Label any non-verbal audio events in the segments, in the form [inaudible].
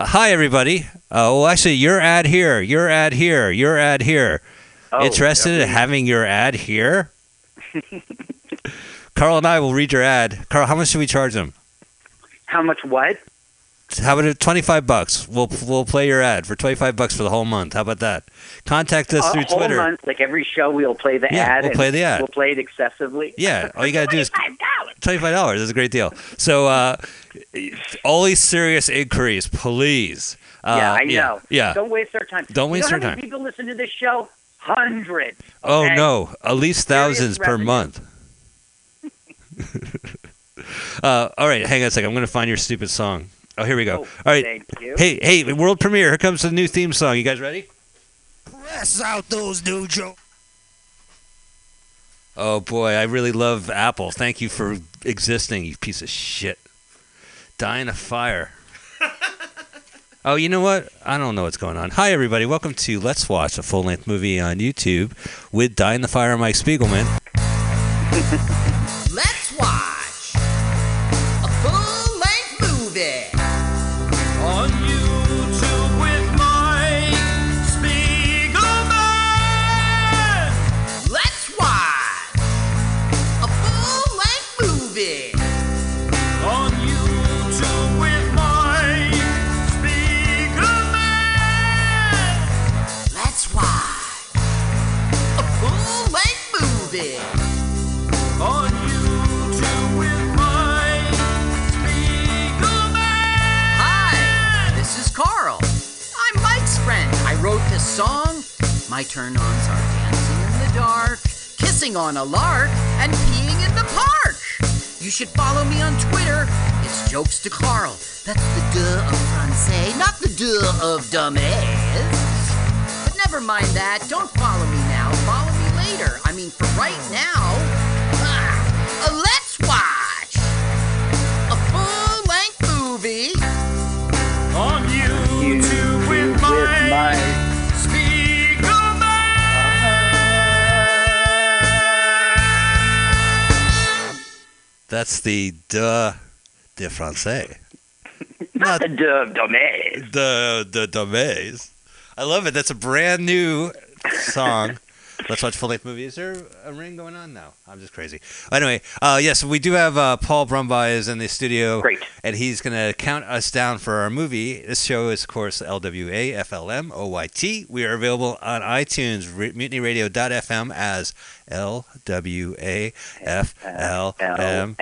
Uh, hi, everybody. Uh, well, actually, your ad here, your ad here, your ad here. Oh, Interested in having your ad here? [laughs] Carl and I will read your ad. Carl, how much should we charge them? How much what? How about it? Twenty-five bucks. We'll we'll play your ad for twenty-five bucks for the whole month. How about that? Contact us A through whole Twitter. month, like every show, we'll play the Yeah, ad. we'll play the ad. We'll play it excessively. Yeah, all you gotta do is $25. [laughs] twenty-five dollars. is a great deal. So, uh, only serious inquiries, please. Uh, yeah, I know. Yeah. Don't waste our time. Don't waste You know our how many time. People listen to this show. Hundreds. Oh no, at least Serious thousands per revenue. month. [laughs] [laughs] uh, all right, hang on a second. I'm gonna find your stupid song. Oh, here we go. Oh, all right. Thank you. Hey, hey, world premiere. Here comes the new theme song. You guys ready? Press out those new jokes. Oh boy, I really love Apple. Thank you for existing, you piece of shit. Dying of fire. [laughs] oh, you know what? I don't know what's going on. Hi, everybody. Welcome to Let's Watch a full length movie on YouTube with Dying the Fire Mike Spiegelman. [laughs] song. My turn-ons are dancing in the dark, kissing on a lark, and peeing in the park. You should follow me on Twitter. It's Jokes to Carl. That's the duh of Francais, not the duh of dumbass. But never mind that. Don't follow me now. Follow me later. I mean, for right now. Ah, let's That's the duh de français. [laughs] not the dove domain. The the domains. I love it. That's a brand new song. [laughs] Let's watch full length movie. Is there a ring going on now? I'm just crazy. Anyway, uh, yes, we do have uh, Paul Brumby is in the studio. Great. And he's going to count us down for our movie. This show is, of course, LWA FLM OYT. We are available on iTunes, re- mutinyradio.fm as LWA FLM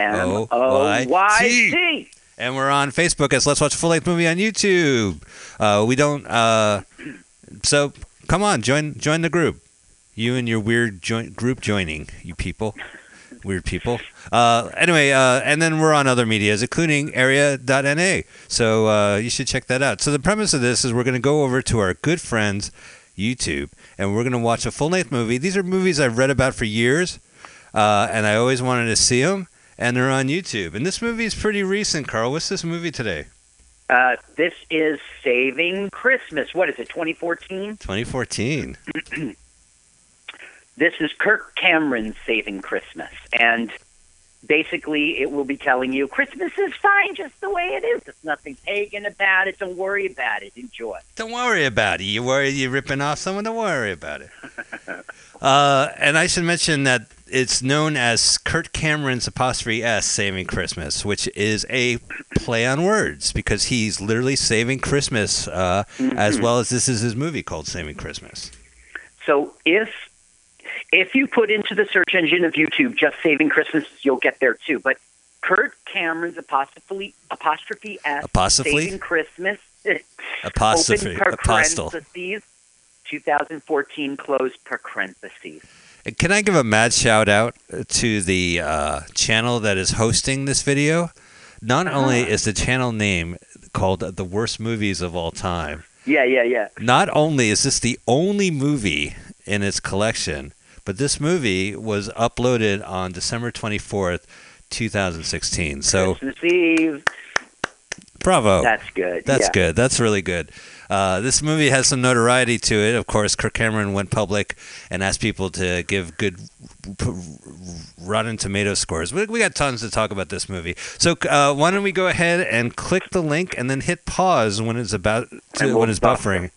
OYT. And we're on Facebook as Let's Watch Full Length Movie on YouTube. Uh, we don't. Uh, so come on, join join the group. You and your weird joint group joining, you people, weird people. Uh, anyway, uh, and then we're on other medias, including Are.na. So uh, you should check that out. So the premise of this is we're going to go over to our good friends YouTube, and we're going to watch a full length movie. These are movies I've read about for years, uh, and I always wanted to see them, and they're on YouTube. And this movie is pretty recent, Carl. What's this movie today? Uh, this is Saving Christmas. What is it, 2014? 2014. [clears throat] This is Kirk Cameron's Saving Christmas. And basically, it will be telling you Christmas is fine just the way it is. There's nothing pagan about it. Don't worry about it. Enjoy. Don't worry about it. You worry you're ripping off someone. Don't worry about it. [laughs] uh, and I should mention that it's known as Kirk Cameron's apostrophe S Saving Christmas, which is a play on words because he's literally saving Christmas, uh, as well as this is his movie called Saving Christmas. So if if you put into the search engine of YouTube just Saving Christmas, you'll get there too. But Kirk Cameron's apostrophe apostrophe S Apostrophe? Saving Christmas [laughs] Apostrophe, open parentheses 2014 close parentheses. Can I give a mad shout out to the uh, channel that is hosting this video? Not only is the channel name called The Worst Movies of All Time, Yeah, yeah, yeah. not only is this the only movie in its collection, but this movie was uploaded on December 24th, 2016. So, Christmas Eve. Bravo. That's good. That's yeah. good. That's really good. Uh, this movie has some notoriety to it. Of course, Kirk Cameron went public and asked people to give good Rotten Tomato scores. We, we got tons to talk about this movie. So uh, why don't we go ahead and click the link and then hit pause when it's about to, we'll when it's buffer. buffering.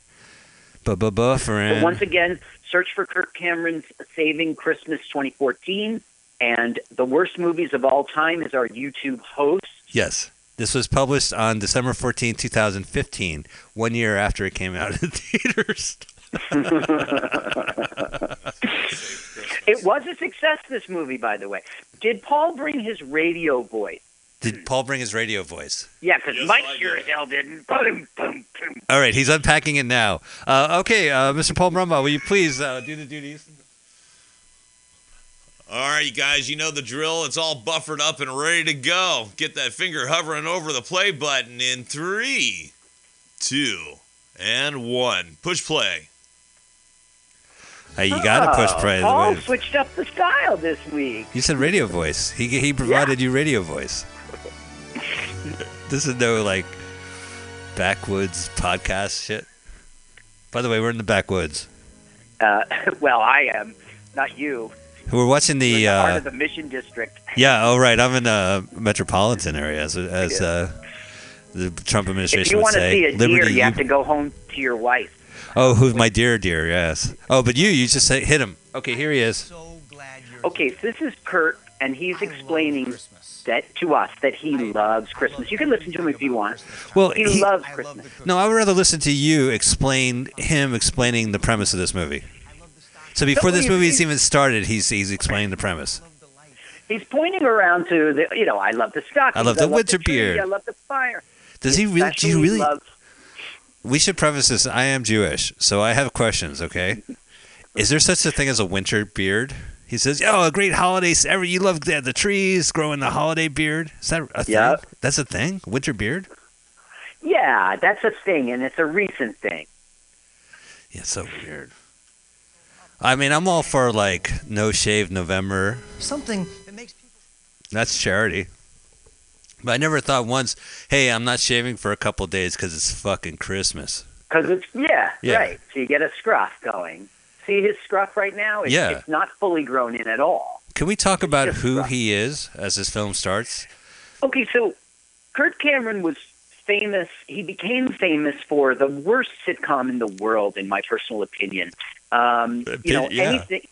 Bu-bu-buffering. But once again, search for Kirk Cameron's Saving Christmas 2014. And the worst movies of all time is our YouTube host. Yes. This was published on December 14, 2015, one year after it came out in [laughs] theaters. [laughs] It was a success, this movie, by the way. Did Paul bring his radio voice? Did Paul bring his radio voice? Yeah, because Yes, Mike I sure did. as hell didn't. Boom, boom, boom. All right, he's unpacking it now. Uh, okay, uh, Mr. Paul Brumbaugh, will you please uh, do the duties? All right, you guys, you know the drill. It's all buffered up and ready to go. Get that finger hovering over the play button in three, two, and one. Push play. Hey, you got to push Oh, play. Paul switched up the style this week. You said radio voice. He he provided you radio voice. This is no like backwoods podcast shit. By the way, we're in the backwoods. Uh, [laughs] well, I am, not you. We're watching You're the. the heart Uh, of the Mission District. yeah. Oh, right. I'm in the metropolitan area, as as uh, the Trump administration If you would want to say. see a deer, Liberty. you have to go home to your wife. Oh, who's my dear, dear? Yes. Oh, but you, you just say hit him. Okay, here he is. So glad you're Okay, so this is Kirk, and he's explaining that to us that he loves Christmas. You can listen to him if you want. Well, He, he- loves Christmas. No, I would rather listen to you explain him explaining the premise of this movie. So before this he's- movie's he's- even started, he's he's explaining the premise. He's pointing around to the, you know, I love the stockings. I love the winter tree, beard. I love the fire. Does he really? Do you really? Loves, We should preface this. I am Jewish, so I have questions. Okay, is there such a thing as a winter beard? He says, "Oh, a great holiday! Every you love the, the trees growing the holiday beard. Is that a thing? Yeah. That's a thing. Winter beard. yeah, that's a thing, and it's a recent thing. Yeah, so weird. I mean, I'm all for like no shave November. something that makes people That's charity. But I never thought once, hey, I'm not shaving for a couple days because it's fucking Christmas. Because it's, yeah, Yeah. right. So you get a scruff going. See his scruff right now? It's, Yeah. it's not fully grown in at all. Can we talk about who rough. he is as this film starts? Okay, so Kurt Cameron was famous. He became famous for the worst sitcom in the world, in my personal opinion. Um, you know, Yeah. anything.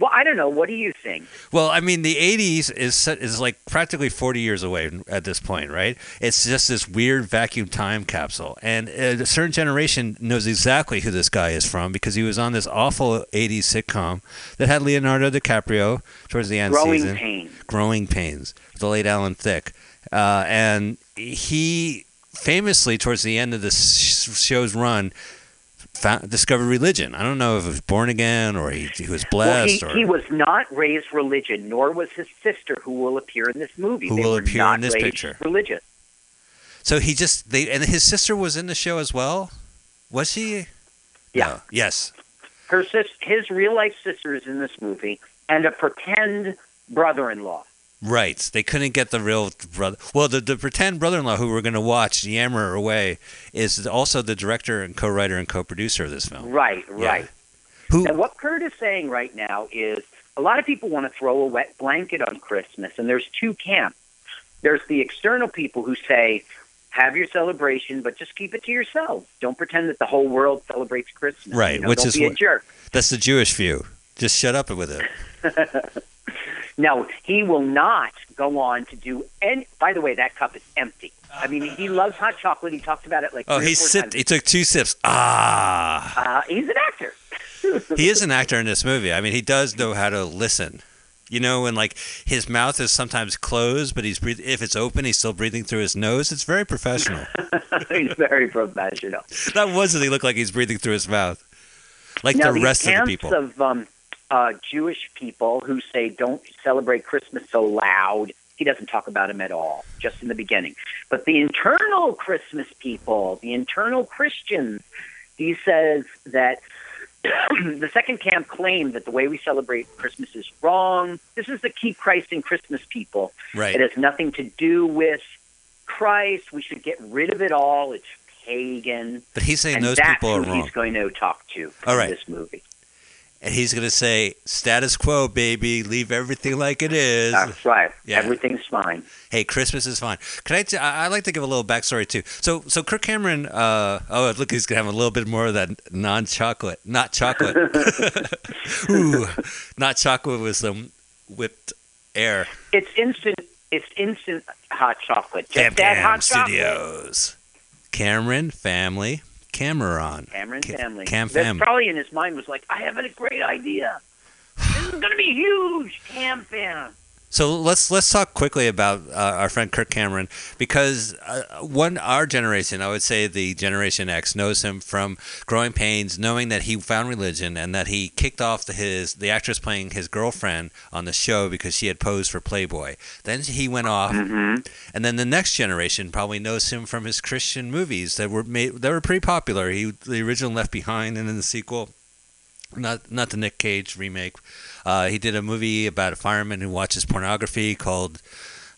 Well, I don't know. What do you think? Well, I mean, the '80s is set- is like practically 40 years away at this point, right? It's just this weird vacuum time capsule, and uh, a certain generation knows exactly who this guy is from because he was on this awful '80s sitcom that had Leonardo DiCaprio towards the end Growing season. pain. Growing Pains, the late Alan Thicke, uh, and he famously towards the end of the sh- show's run. Found, discovered religion. I don't know if he was born again or he, he was Well, he, blessed or he was not raised religion, nor was his sister, who will appear in this movie. Who They will appear in this picture. Religious. So he just they and his sister was in the show as well. Was she? Yeah. No. Yes. Her sis, his real life sister is in this movie, and a pretend brother-in-law. Right. They couldn't get the real brother. Well, the, the pretend brother-in-law who we're going to watch yammer away is also the director and co-writer and co-producer of this film. Right, Yeah. right. Who? And what Kurt is saying right now is a lot of people want to throw a wet blanket on Christmas, and there's two camps. There's the external people who say, have your celebration, but just keep it to yourself. Don't pretend that the whole world celebrates Christmas. Right, You know, which don't is be a what- jerk. That's the Jewish view. Just shut up with it. [laughs] No, he will not go on to do any. By the way, that cup is empty. I mean, he loves hot chocolate. He talked about it like Oh, he four sip. times. He took two sips. Ah. Uh, he's an actor. [laughs] he is an actor in this movie. I mean, he does know how to listen. You know, when like his mouth is sometimes closed, but he's breathing. If it's open, he's still breathing through his nose. It's very professional. [laughs] he's very professional. that was that he looked like he's breathing through his mouth, like now, the rest of the people. of um, uh, Jewish people who say don't celebrate Christmas so loud. He doesn't talk about them at all, just in the beginning. But the internal Christmas people, the internal Christians, he says that [clears throat] the second camp claimed that the way we celebrate Christmas is wrong. This is the keep Christ in Christmas people. right. It has nothing to do with Christ. We should get rid of it all. It's pagan. But he's saying and those people are who wrong. he's going to talk to all right. in this movie. And he's going to say, status quo, baby. Leave everything like it is. That's right. Yeah. Everything's fine. hey, Christmas is fine. Can I? T- I like to give a little backstory too. So, so Kirk Cameron. Uh, oh, look, he's gonna have a little bit more of that non-chocolate, not chocolate. [laughs] Ooh, not chocolate with some whipped air. It's instant. It's instant hot chocolate. Just Cam that Cam hot chocolate. Studios. Cameron family. Cameron. Cameron Ca- family. Cam That's fam. probably in his mind was like, I have a great idea. This is going to be huge. Cam fam. So let's let's talk quickly about uh, our friend Kirk Cameron because uh, one our generation, I would say the Generation X, knows him from Growing Pains, knowing that he found religion and that he kicked off the, his the actress playing his girlfriend on the show because she had posed for Playboy. Then he went off, Mm-hmm. and then the next generation probably knows him from his Christian movies that were made that were pretty popular. He the original Left Behind and then the sequel, not not the Nick Cage remake. Uh, he did a movie about a fireman who watches pornography called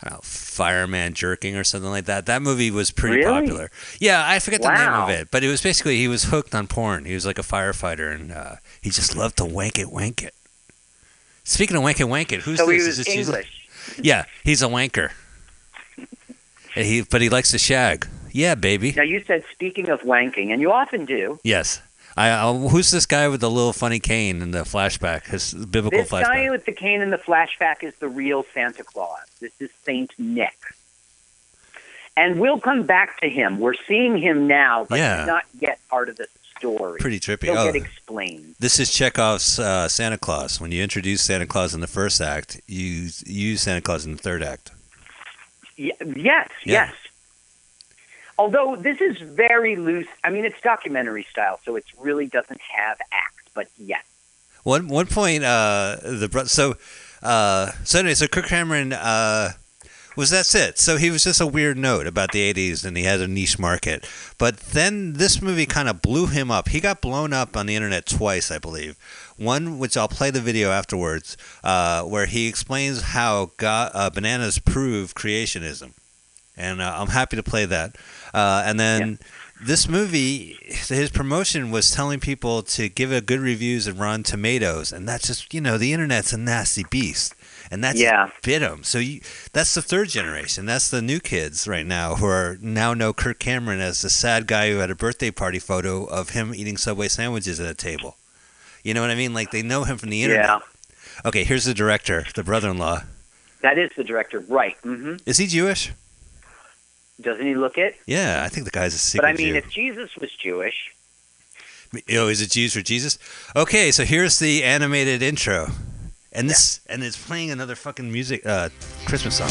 I don't know, Fireman Jerking or something like that. That movie was pretty Really? popular. Yeah, I forget the name of it, but it was basically he was hooked on porn. He was like a firefighter, and uh, he just loved to wank it, wank it. Speaking of wank it, wank it, who's So he this? was Is this? English. Yeah, he's a wanker. He, but he likes to shag. Yeah, baby. Now, you said speaking of wanking, and you often do. Yes. I, uh, who's this guy with the little funny cane in the flashback? His biblical This flashback. guy with the cane in the flashback is the real Santa Claus. This is Saint Nick. And we'll come back to him. We're seeing him now, but Yeah. he's not yet part of the story. Pretty trippy. He'll Oh. get explained. This is Chekhov's uh, Santa Claus. When you introduce Santa Claus in the first act, you you use Santa Claus in the third act. Y- yes, Yeah. yes. Although this is very loose. I mean, it's documentary style, so it really doesn't have acts. But yes, One one point, uh, the so uh, so anyway, so Kirk Cameron uh, was that's it. So he was just a weird note about the '80s, and he had a niche market. But then this movie kind of blew him up. He got blown up on the internet twice, I believe. One, which I'll play the video afterwards, uh, where he explains how God, uh, bananas prove creationism, and uh, I'm happy to play that. Uh, and then this movie, his promotion was telling people to give it good reviews and Rotten Tomatoes, and that's just you know the internet's a nasty beast, and that's Yeah. bit him. So you, that's the third generation. That's the new kids right now who are now know Kirk Cameron as the sad guy who had a birthday party photo of him eating Subway sandwiches at a table. You know what I mean? Like they know him from the internet. yeah, Okay, here's the director, the brother-in-law. that is the director, right? hmm Is he Jewish? Doesn't he look it? Yeah, I think the guy's a secret But I mean, Jew. if Jesus was Jewish, Oh, is it Jews for Jesus? Okay, so here's the animated intro, and this and it's playing another fucking music uh, Christmas song.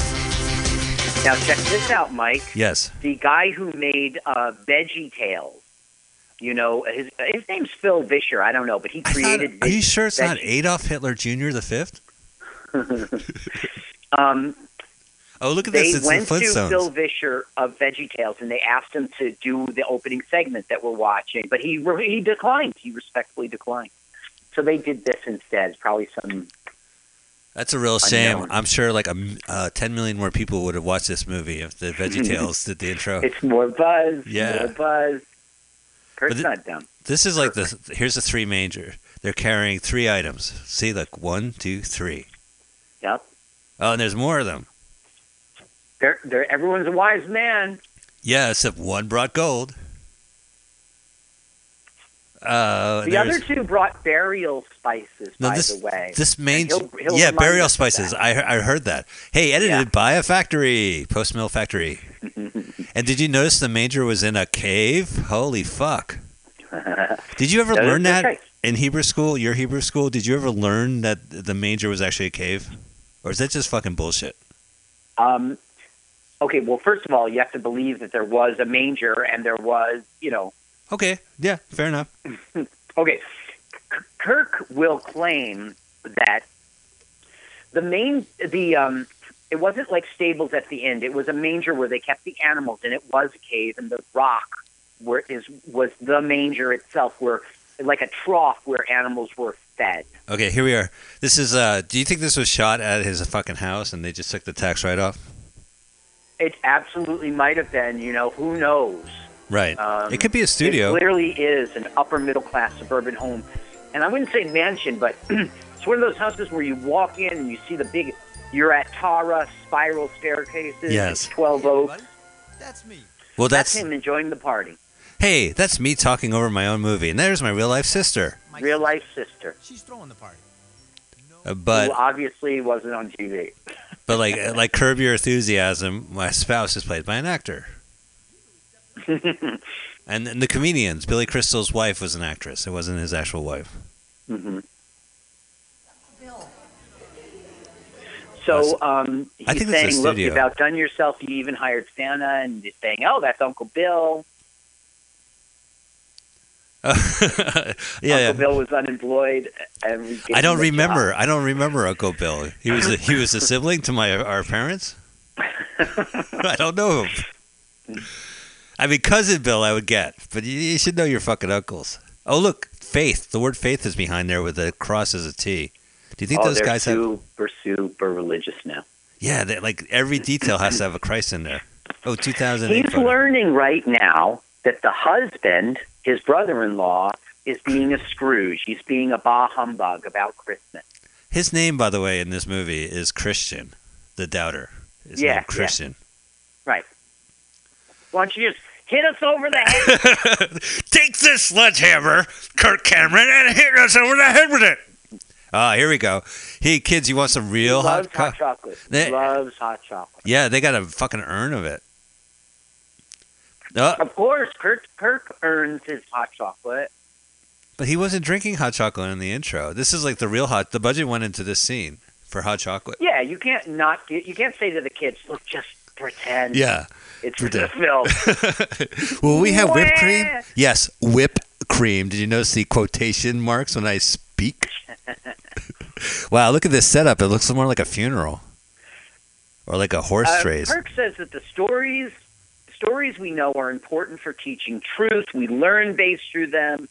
now check this out, Mike. Yes. The guy who made uh, Veggie Tales. You know, his his name's Phil Vischer. I don't know, but he I thought, created. are you sure it's not Adolf Hitler Jr. the fifth? [laughs] Um, Oh, look at they this! It's went the to Flintstones. Phil Vischer of Veggie Tales and they asked him to do the opening segment that we're watching, but he he declined. He respectfully declined. So they did this instead. Probably some. That's a real shame. Unknown. I'm sure like a uh, 10 million more people would have watched this movie if the Veggie [laughs] Tales did the intro. It's more buzz. Yeah. More buzz. Kirk's not dumb. This is like the here's the three major. They're carrying three items. See, like one, two, three. Yep. Oh, and there's more of them. They're, they're, everyone's a wise man. Yeah, except one brought gold. Uh, The other two brought burial spices, No, by this- the way. This main, he'll- he'll yeah, burial spices. I I heard that. Hey, edited Yeah. by a factory, Post Mill Factory. [laughs] and did you notice the manger was in a cave? Holy fuck! Did you ever [laughs] That learn that in Hebrew school? Your Hebrew school? Did you ever learn that the manger was actually a cave, or is that just fucking bullshit? Um, okay, well, first of all, you have to believe that there was a manger and there was, you know, Okay, yeah, fair enough. [laughs] Okay, Kirk will claim that the main the um it wasn't like stables at the end. It was a manger where they kept the animals, and it was a cave, and the rock where is was the manger itself, where like a trough where animals were fed. Okay, here we are. This is. uh Do you think this was shot at his fucking house and they just took the tax write off? It absolutely might have been. You know, who knows? Right. Um, it could be a studio. It clearly is an upper middle class suburban home, and I wouldn't say mansion, but [clears throat] it's one of those houses where you walk in and you see the big. You're at Tara spiral staircases. Yes. Twelve Oaks. That's me. well, That's, that's him enjoying the party. hey, that's me talking over my own movie, and there's my real life sister. My Real life sister, She's throwing the party. Uh, but who obviously wasn't on TV. But like like Curb Your Enthusiasm, my spouse is played by an actor. [laughs] and, and the comedians, Billy Crystal's wife was an actress. It wasn't his actual wife. hmm So um, he's I think saying, "Look, you've outdone yourself. You even hired Santa," and he's saying, "Oh, that's Uncle Bill. [laughs] yeah, Uncle yeah. Bill was unemployed, and we I don't remember. job." I don't remember Uncle Bill. He was a, he was a sibling to my our parents. [laughs] I don't know him. I mean, cousin Bill, I would get, but you, you should know your fucking uncles. Oh, look, Faith. The word Faith is behind there with a cross as a T. Do you think oh, those guys have? super, super religious now. Yeah, they, like every detail has to have a Christ in there. Oh, 2008. He's learning right now that the husband, his brother-in-law, is being a Scrooge. He's being a bah humbug about Christmas. His name, by the way, in this movie is Christian, the doubter. His Yeah, name yeah. Christian. Right. Why don't you just hit us over the head? [laughs] Take this sledgehammer, Kirk Cameron, and hit us over the head with it. Ah, here we go. Hey, kids, you want some real hot? hot chocolate. They- He loves hot chocolate. yeah, they got a fucking urn of it. Oh, Of course, Kirk Kirk earns his hot chocolate. but he wasn't drinking hot chocolate in the intro. This is like the real hot. The budget went into this scene for hot chocolate. Yeah, you can't not you can't say to the kids, "Look, just pretend Yeah. it's pretend. the film." [laughs] Will we have whipped cream? Yes, whip cream. Did you notice the quotation marks when I speak? [laughs] wow, look at this setup. It looks more like a funeral or like a horse Uh, race. Kirk says that the stories stories we know are important for teaching truth. We learn based through them.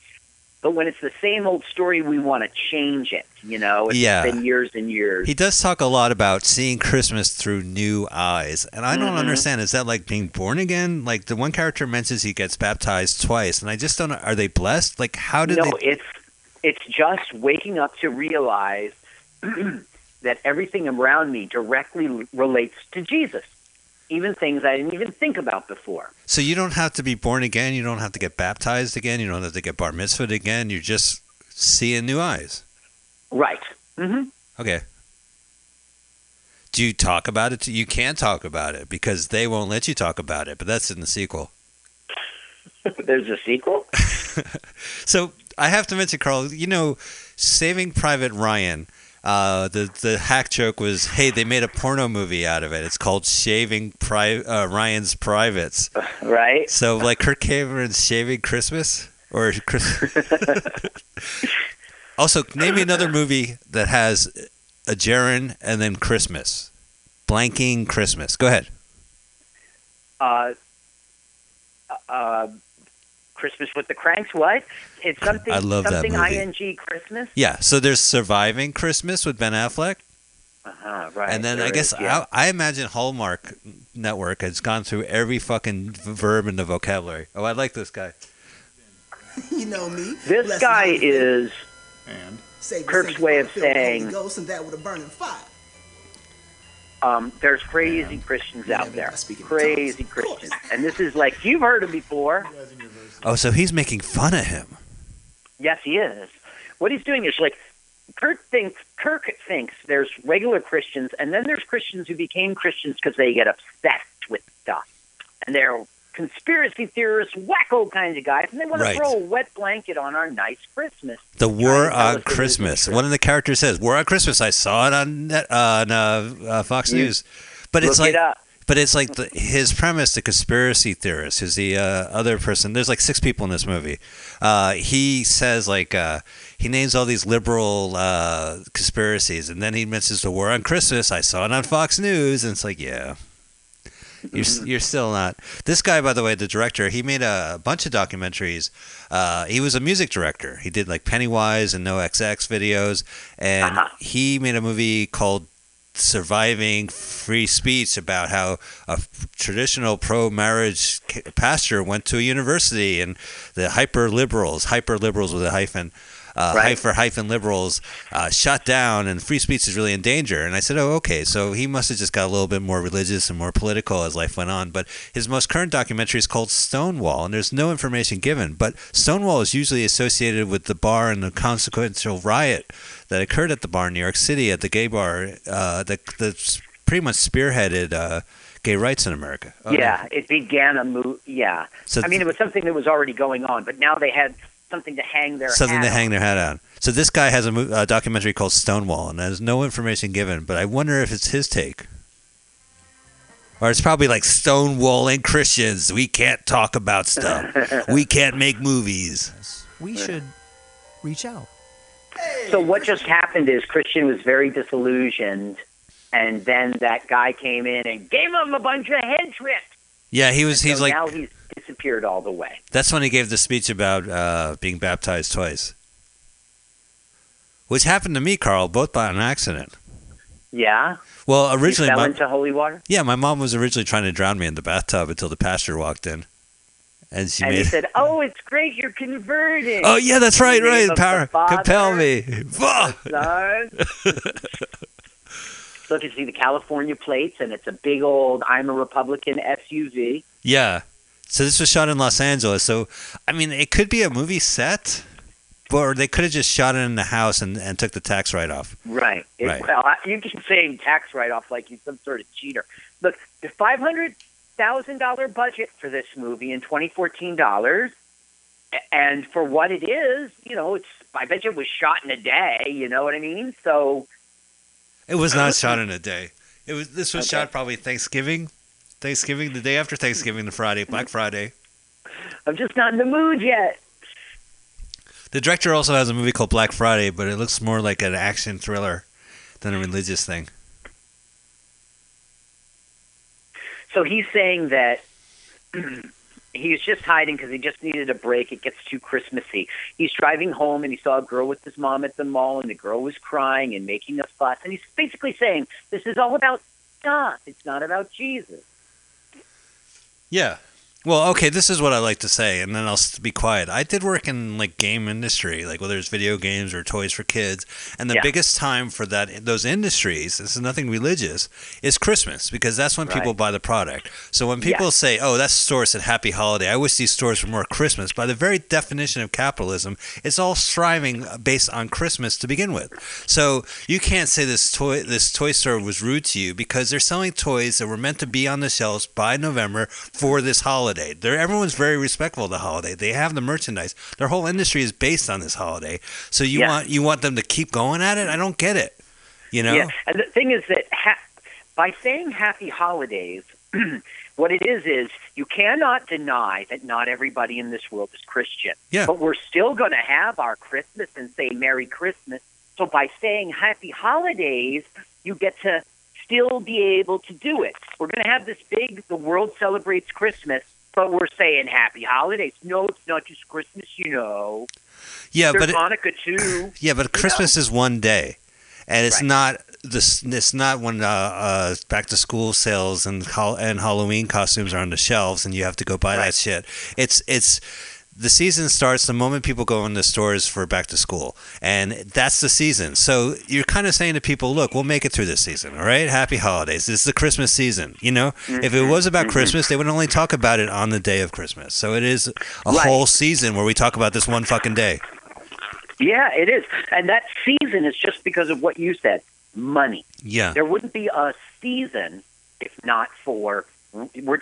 But when it's the same old story, we want to change it. You know, it's Yeah. been years and years. He does talk a lot about seeing Christmas through new eyes. And I don't Mhm. understand. Is that like being born again? Like the one character mentions he gets baptized twice. And I just don't know. Are they blessed? Like, how did no, they. it's it's just waking up to realize [clears throat] that everything around me directly relates to Jesus. Even things I didn't even think about before. So you don't have to be born again. You don't have to get baptized again. You don't have to get bar mitzvahed again. You're just seeing new eyes. Right. Mm-hmm. Okay. Do you talk about it? You can't talk about it because they won't let you talk about it. But that's in the sequel. [laughs] There's a sequel. [laughs] So I have to mention, Carl. You know, Saving Private Ryan. Uh, the the hack joke was, hey, they made a porno movie out of it. It's called Shaving Pri- uh, Ryan's Privates. [laughs] Right. So like Kirk Cameron's Shaving Christmas or [laughs] Chris. [laughs] also, name me another movie that has a gerund and then Christmas. Blanking Christmas. Go ahead. uh, uh, Christmas with the Cranks. What? It's something. I love that something movie. ing Christmas. Yeah. So there's Surviving Christmas with Ben Affleck. Uh-huh, right. and then there I guess is, yeah. I, I imagine Hallmark Network has gone through every fucking verb in the vocabulary. Oh, I like this guy. [laughs] You know me. this Blessed guy and highly is and Kirk's way of the fill the Holy saying- Ghost and that with a burning fire. um, there's crazy Christians out but there. I speak in Crazy tongues, of course. Christians, and this is like you've heard him before. Oh, so he's making fun of him. Yes, he is. What he's doing is like Kirk thinks Kirk thinks there's regular Christians, and then there's Christians who became Christians because they get obsessed with stuff, and they're conspiracy theorists, wacko kinds of guys, and they want Right. to throw a wet blanket on our nice Christmas. The War to tell us on that this is Christmas. One of the characters says, "War on Christmas." I saw it on net, uh, on uh, uh, Fox You- News, but it's like it. But it's like the, his premise, the conspiracy theorist, is the uh, other person. There's like six people in this movie. Uh, he says like uh, he names all these liberal uh, conspiracies, and then he mentions the war on Christmas. I saw it on Fox News, and it's like, yeah, you're you're still not. This guy, by the way, the director, he made a bunch of documentaries. Uh, he was a music director. He did like Pennywise and NOFX videos, and Uh-huh. he made a movie called surviving free speech about how a traditional pro-marriage pastor went to a university and the hyper liberals, hyper liberals with a hyphen, uh, Right. hyper hyphen liberals uh, shut down and free speech is really in danger. And I said, oh, okay. So he must have just got a little bit more religious and more political as life went on. But his most current documentary is called Stonewall, and there's no information given. But Stonewall is usually associated with the bar and the consequential riot that occurred at the bar in New York City at the gay bar uh, that that's pretty much spearheaded uh, gay rights in America. Oh, yeah, it began a move. Yeah, So I mean, it was something that was already going on, but now they had something to hang their something hat to on. hang their hat on. So this guy has a, mo- a documentary called Stonewall, and there's no information given. But I wonder if it's his take, or it's probably like stonewalling Christians. We can't talk about stuff. [laughs] we can't make movies. We should reach out. So what just happened is Christian was very disillusioned, and then that guy came in and gave him a bunch of head trips. Yeah, he was. He's so like. Disappeared all the way. That's when he gave the speech about uh, being baptized twice, which happened to me, Carl, both by an accident. Yeah, Well, originally, fell my, into holy water, yeah, my mom was originally trying to drown me in the bathtub until the pastor walked in, and she and made. he said, "Oh, it's great, you're converting." Oh yeah, that's right, right. Power the Father, compel me. Look, [laughs] you see the California plates, and it's a big old "I'm a Republican" SUV. Yeah. So this was shot in Los Angeles. So I mean, it could be a movie set, or they could have just shot it in the house and, and took the tax write off. Right. Right. Well, you keep saying tax write-off like you're some sort of cheater. Look, the five hundred thousand dollar budget for this movie in 2014 dollars, and for what it is, you know, it's I bet you it was shot in a day. You know what I mean? So It was not uh-huh. shot in a day. It was. This was Okay. shot probably Thanksgiving, Thanksgiving, the day after Thanksgiving, the Friday, Black Friday. I'm just not in the mood yet. The director also has a movie called Black Friday, but it looks more like an action thriller than a religious thing. So he's saying that [clears throat] he's just hiding because he just needed a break. It gets too Christmassy. He's driving home and he saw a girl with his mom at the mall, and the girl was crying and making a fuss. And he's basically saying, "This is all about stuff. It's not about Jesus." Yeah. Well, okay, this is what I like to say, and then I'll be quiet. I did work in like game industry, like whether it's video games or toys for kids, and the Yeah. biggest time for that those industries, this is nothing religious, is Christmas because that's when people buy the product. So when people Yeah. say, "Oh, that store said Happy Holiday," I wish these stores were more Christmas. By the very definition of capitalism, it's all striving uh, based on Christmas to begin with. So you can't say this toy this toy store was rude to you because they're selling toys that were meant to be on the shelves by November for this holiday. They're, everyone's very respectful of the holiday. They have the merchandise. Their whole industry is based on this holiday. So you Yeah. want you want them to keep going at it? I don't get it. You know? Yeah, and the thing is that ha- by saying Happy Holidays, [clears throat] what it is is you cannot deny that not everybody in this world is Christian. Yeah. But we're still going to have our Christmas and say Merry Christmas. So by saying Happy Holidays, you get to still be able to do it. We're going to have this big, the world celebrates Christmas, but we're saying Happy Holidays. No, it's not just Christmas, you know. Yeah, There's but Hanukkah too. [clears throat] Yeah, but Christmas is one day, and it's Right. not this. It's not when uh, uh, back to school sales and and Halloween costumes are on the shelves, and you have to go buy that shit. It's it's the season starts the moment people go in the stores for back to school, and that's the season. So you're kind of saying to people, "Look, we'll make it through this season. All right, happy holidays. This is the Christmas season. You know, if it was about mm-hmm. Christmas, they would only talk about it on the day of Christmas. So it is a Right. whole season where we talk about this one fucking day. Yeah, it is. And that season is just because of what you said money. Yeah." There wouldn't be a season if not for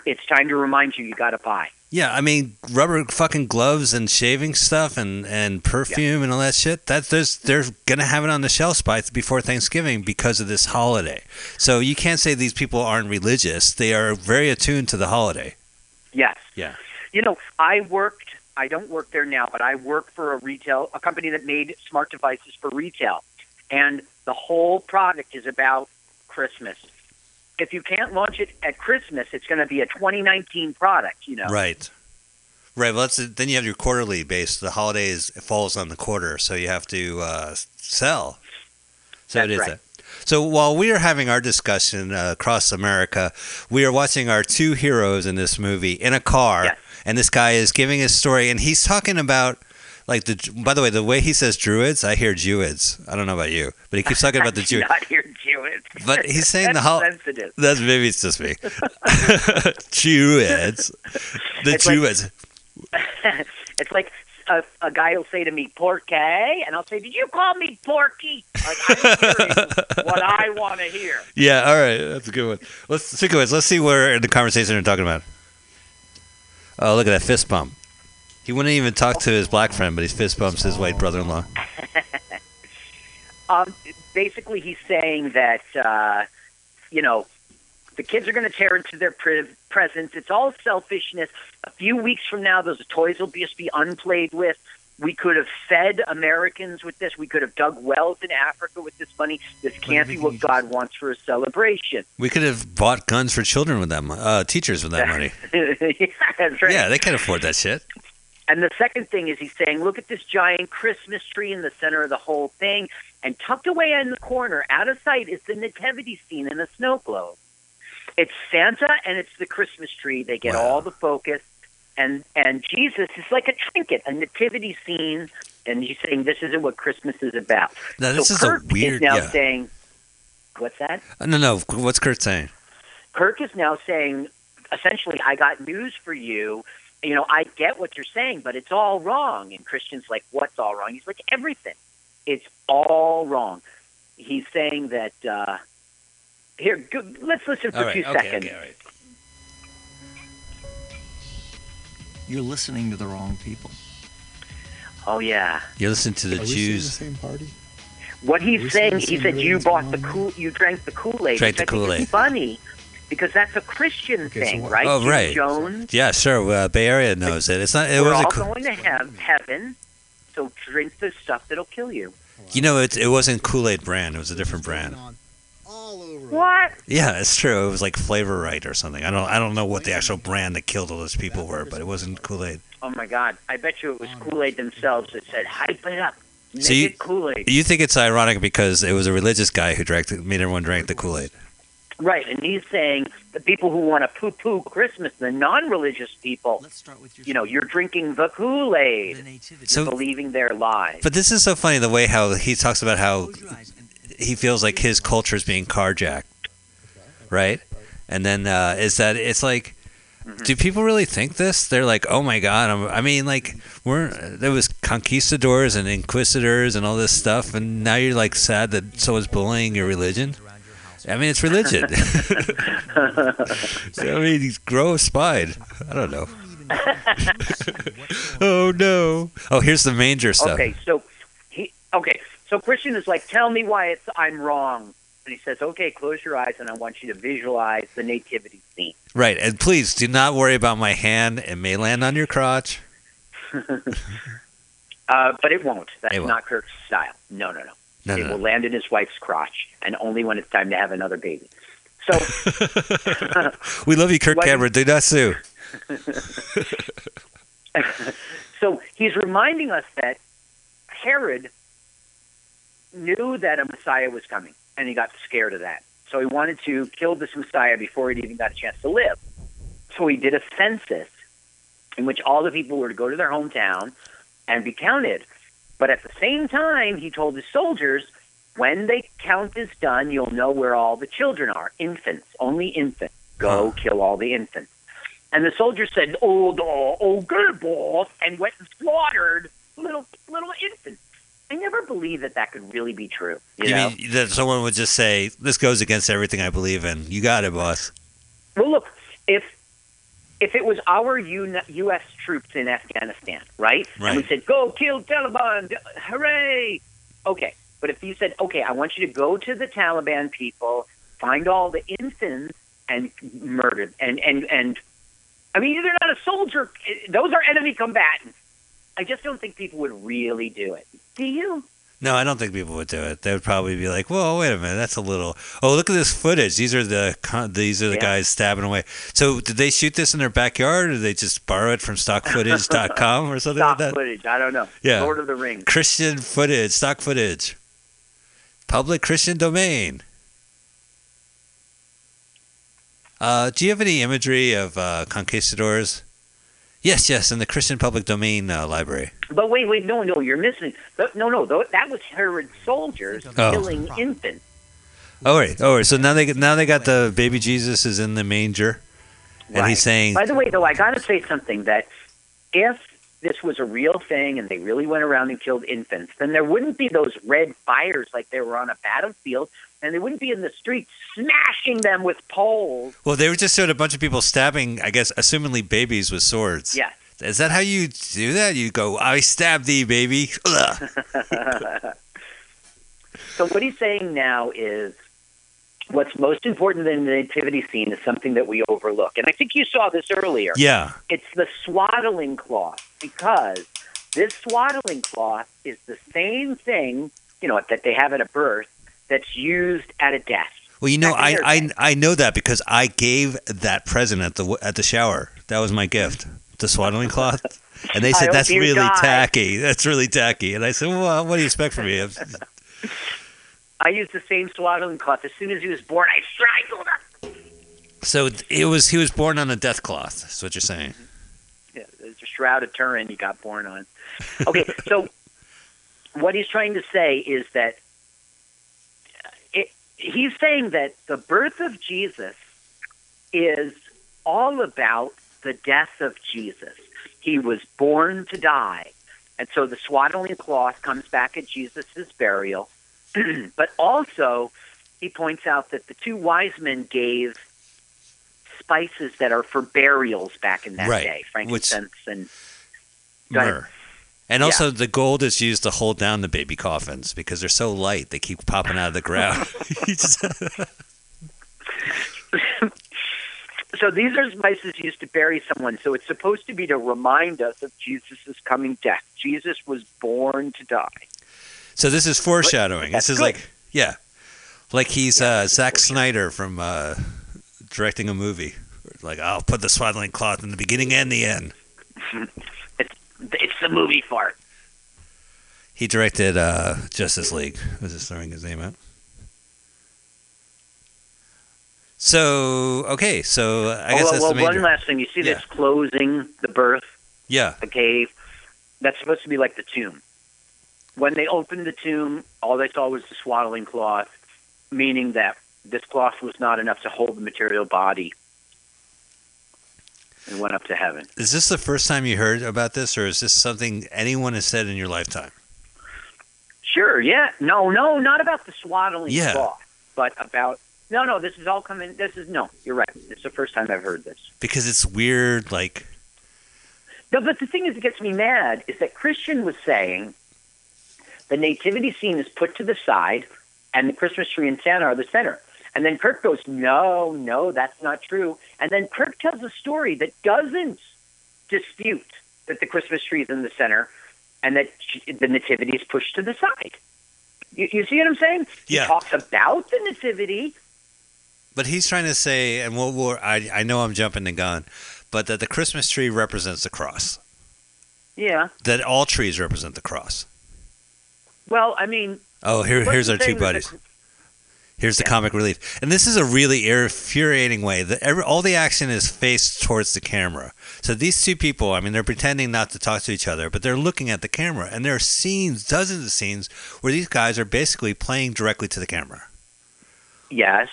it's time to remind you you got to buy. Yeah, I mean rubber fucking gloves and shaving stuff and, and perfume and all that shit. That there's they're gonna have it on the shelves by before Thanksgiving because of this holiday. So you can't say these people aren't religious. They are very attuned to the holiday. Yes. Yeah. You know, I worked, I don't work there now, but I work for a retail, a company that made smart devices for retail. And the whole product is about Christmas. If you can't launch it at Christmas, it's going to be a 2019 product, you know. Right. Right. Well, that's then you have your quarterly base. The holidays it falls on the quarter, so you have to uh, sell. So That's is right. So while we are having our discussion uh, across America, we are watching our two heroes in this movie in a car, Yes. and this guy is giving his story, and he's talking about like the. By the way, the way he says druids, I hear Jewids. I don't know about you, but he keeps talking about the [laughs] I do Not hear Jewish. But he's saying the That's whole. sensitive. That's maybe it's just me. [laughs] Druids, the It's like- [laughs] it's like a, a guy will say to me, "Porky," and I'll say, "Did you call me Porky?" Like I'm what I want to hear. Yeah, all right, that's a good one. Let's it. Let's see where in the conversation they're talking about. Oh, look at that fist bump. He wouldn't even talk to his black friend, but he fist bumps his white brother-in-law. [laughs] Um, basically, he's saying that uh, you know the kids are going to tear into their pre- presents. It's all selfishness. A few weeks from now, those toys will be just be unplayed with. We could have fed Americans with this. We could have dug wells in Africa with this money. This can't be what God wants for a celebration. We could have bought guns for children with that money, uh, teachers with that money. [laughs] yeah, that's right. Yeah, they can't afford that shit. And the second thing is he's saying, look at this giant Christmas tree in the center of the whole thing. And tucked away in the corner, out of sight, is the nativity scene in a snow globe. It's Santa and it's the Christmas tree. They get Wow. all the focus. And and Jesus is like a trinket, a nativity scene. And he's saying this isn't what Christmas is about. Now, this so is a weird- is now yeah. saying, what's that? Uh, No, no. What's Kirk saying? Kirk is now saying, essentially, I got news for you. You know, I get what you're saying, but it's all wrong. And Christian's like, what's all wrong? He's like, everything. It's all wrong. He's saying that, uh, here, go, let's listen for All right. two Okay. seconds. Okay. All right. You're listening to the wrong people. Oh, yeah. You listen to the Are we seeing the Jews. same party? What he's saying saying, he same said, you bought the wrong? cool, you drank the Kool-Aid. Drank the I think is Kool-Aid. funny because that's a Christian Okay, thing, what- right? Oh, Jim right. Jones. Yeah, sure. Uh, Bay Area knows it. It's not. It We're was all a. Going to have heaven, so drink the stuff that'll kill you. You know, it, it wasn't Kool Aid brand. It was a different brand. What? Yeah, it's true. It was like Flavor Aid or something. I don't. I don't know what the actual brand that killed all those people were, but it wasn't Kool Aid. Oh my God! I bet you it was Kool Aid themselves that said, "Hype it up, make So you- it Kool Aid." You think it's ironic because it was a religious guy who drank, the, made everyone drink the Kool Aid. Right, and he's saying the people who want to poo-poo Christmas, the non-religious people, Let's start with your you know, you're drinking the the Kool-Aid, nativity. So- believing their lies. But this is so funny the way how he talks about how Close your eyes and- and- he feels like his culture is being carjacked, right? And then uh, is that it's like, do people really think this? They're like, oh my god! I'm, I mean, like we're there was conquistadors and inquisitors and all this stuff, and now you're like sad that someone's bullying your religion. Around your house. I mean, it's religion. [laughs] [laughs] I mean, grow a spine. I don't know. [laughs] oh no! Oh, here's the manger stuff. Okay, so he okay, so Christian is like, "Tell me why it's I'm wrong," and he says, "Okay, close your eyes, and I want you to visualize the nativity scene." Right, and please do not worry about my hand. It may land on your crotch. Uh, but it won't. That's It won't. not Kirk's style. No, no, no. No, it no, will land in his wife's crotch, and only when it's time to have another baby. So, [laughs] we love you, Kirk [laughs] Cameron. Do not sue. [laughs] so he's reminding us that Herod knew that a Messiah was coming, and he got scared of that. So he wanted to kill this Messiah before he'd even got a chance to live. So he did a census in which all the people were to go to their hometown and be counted. But at the same time, he told his soldiers, when the count is done, you'll know where all the children are. Infants, only infants. Go Huh. kill all the infants. And the soldiers said, "Oh, oh, oh, good boss," and went and slaughtered little little infants. I never believed that that could really be true. You, You know? mean that someone would just say, "This goes against everything I believe in." You got it, boss. Well, look, if if it was our UN U.S. troops in Afghanistan, right? Right. And we said, "Go kill Taliban! Hooray!" Okay, but if you said, "Okay, I want you to go to the Taliban people, find all the infants and murder them. and and and," I mean, they're not a soldier; eh, those are enemy combatants. I just don't think people would really do it. Do you? No, I don't think people would do it. They would probably be like, "Whoa, wait a minute, that's a little." Oh, look at this footage. These are the these are the Yeah. guys stabbing away. So, did they shoot this in their backyard, or did they just borrow it from stockfootage.com or something [laughs] Stock like that? footage. I don't know. Yeah. Lord of the Rings. Christian footage, stock footage. Public Christian domain. Uh, do you have any imagery of uh, conquistadors? Yes, yes, in the Christian public domain uh, library. But wait, wait, no, no, you're missing. No, no, that was Herod's soldiers Oh. killing infants. Oh right, oh right. So now they now they got the baby Jesus is in the manger, and Right. he's saying, By the way, though, I got to say something that if this was a real thing and they really went around and killed infants, then there wouldn't be those red fires like they were on a battlefield, and they wouldn't be in the streets smashing them with poles. well, they were just showed a bunch of people stabbing, I guess, assumingly babies with swords. Yeah. Is that how you do that? You go, I stab thee, baby. [laughs] [laughs] So what he's saying now is what's most important in the nativity scene is something that we overlook. And I think you saw this earlier. Yeah. It's the swaddling cloth because this swaddling cloth is the same thing, you know, that they have at a birth that's used at a death. Well, you know, I, I. I know that because I gave that present at the at the shower. That was my gift, the swaddling cloth. And they said that's really die." tacky. That's really tacky. And I said, well, what do you expect from me? I used the same swaddling cloth. As soon as he was born, I strangled him. So it was he was born on a death cloth. That's what you're saying. Yeah, it's a shroud of Turin he got born on. Okay, [laughs] so what he's trying to say is that uh, it, he's saying that the birth of Jesus is all about the death of Jesus. He was born to die. And so the swaddling cloth comes back at Jesus' burial. [clears throat] but also, he points out that the two wise men gave spices that are for burials back in that Right, day which- frankincense and Go. Myrrh. And also, the gold is used to hold down the baby coffins because they're so light; they keep popping out of the ground. [laughs] So these are spices used to bury someone. So it's supposed to be to remind us of Jesus' coming death. Jesus was born to die. So this is foreshadowing. That's This is good. like, yeah, like he's uh, Zack Snyder from uh, directing a movie. Like, I'll put the swaddling cloth in the beginning and the end. [laughs] It's it's the movie fart. He directed uh, Justice League. Was just throwing his name out. So okay, so I guess oh, that's well, the major. one last thing. You see Yeah. this closing the birth, yeah, the cave. That's supposed to be like the tomb. When they opened the tomb, all they saw was the swaddling cloth, meaning that this cloth was not enough to hold the material body and went up to heaven. is this the first time you heard about this, or is this something anyone has said in your lifetime? Sure, yeah. No, no, not about the swaddling Yeah. cloth, but about no, no. This is all coming. This is no. You're right. It's the first time I've heard this. Because it's weird. Like, No, but the thing is, it gets me mad is that Christian was saying the nativity scene is put to the side, and the Christmas tree and Santa are the center. And then Kirk goes, no, no, that's not true. And then Kirk tells a story that doesn't dispute that the Christmas tree is in the center and that the nativity is pushed to the side. You, you see what I'm saying? Yeah. He talks about the nativity. but he's trying to say, and we'll, we'll, I I know I'm jumping the gun, but that the Christmas tree represents the cross. Yeah. That all trees represent the cross. Well, I mean, Oh, here, here's our two with the- buddies. Here's the comic relief, and this is a really infuriating way. that every, all the action is faced towards the camera. So these two people, I mean, they're pretending not to talk to each other, but they're looking at the camera, and there are scenes, dozens of scenes, where these guys are basically playing directly to the camera. yes.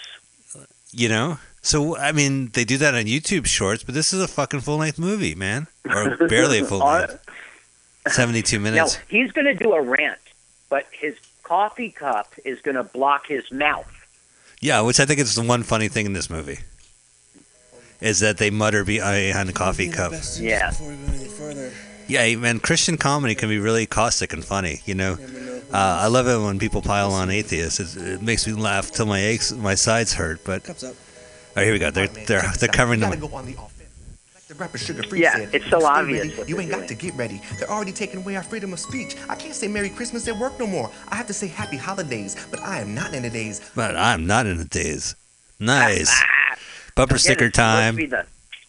You know, so I mean, they do that on YouTube Shorts, but this is a fucking full length movie, man, or barely a [laughs] full length, seventy-two Now, minutes. he's going to do a rant, but his coffee cup is going to block his mouth. Yeah, which I think is the one funny thing in this movie. Is that they mutter behind the coffee cup. Yeah. Before we go any further, Yeah, man, Christian comedy can be really caustic and funny. You know, let me know. uh, I love it when people pile on atheists. It, it makes me laugh till my aches, my sides hurt. But all right, here we go. They're they're they're covering You them. Gotta go on the offense. Like the rapper Suga Free Yeah, said, it's so "Stay obvious ready, what You they're ain't got to get ready. They're already taking away our freedom of speech. I can't say Merry Christmas at work no more. I have to say Happy Holidays, but I am not in the days. But I'm not in the days. Nice [laughs] Ah, bumper again, sticker it's supposed to time. be the,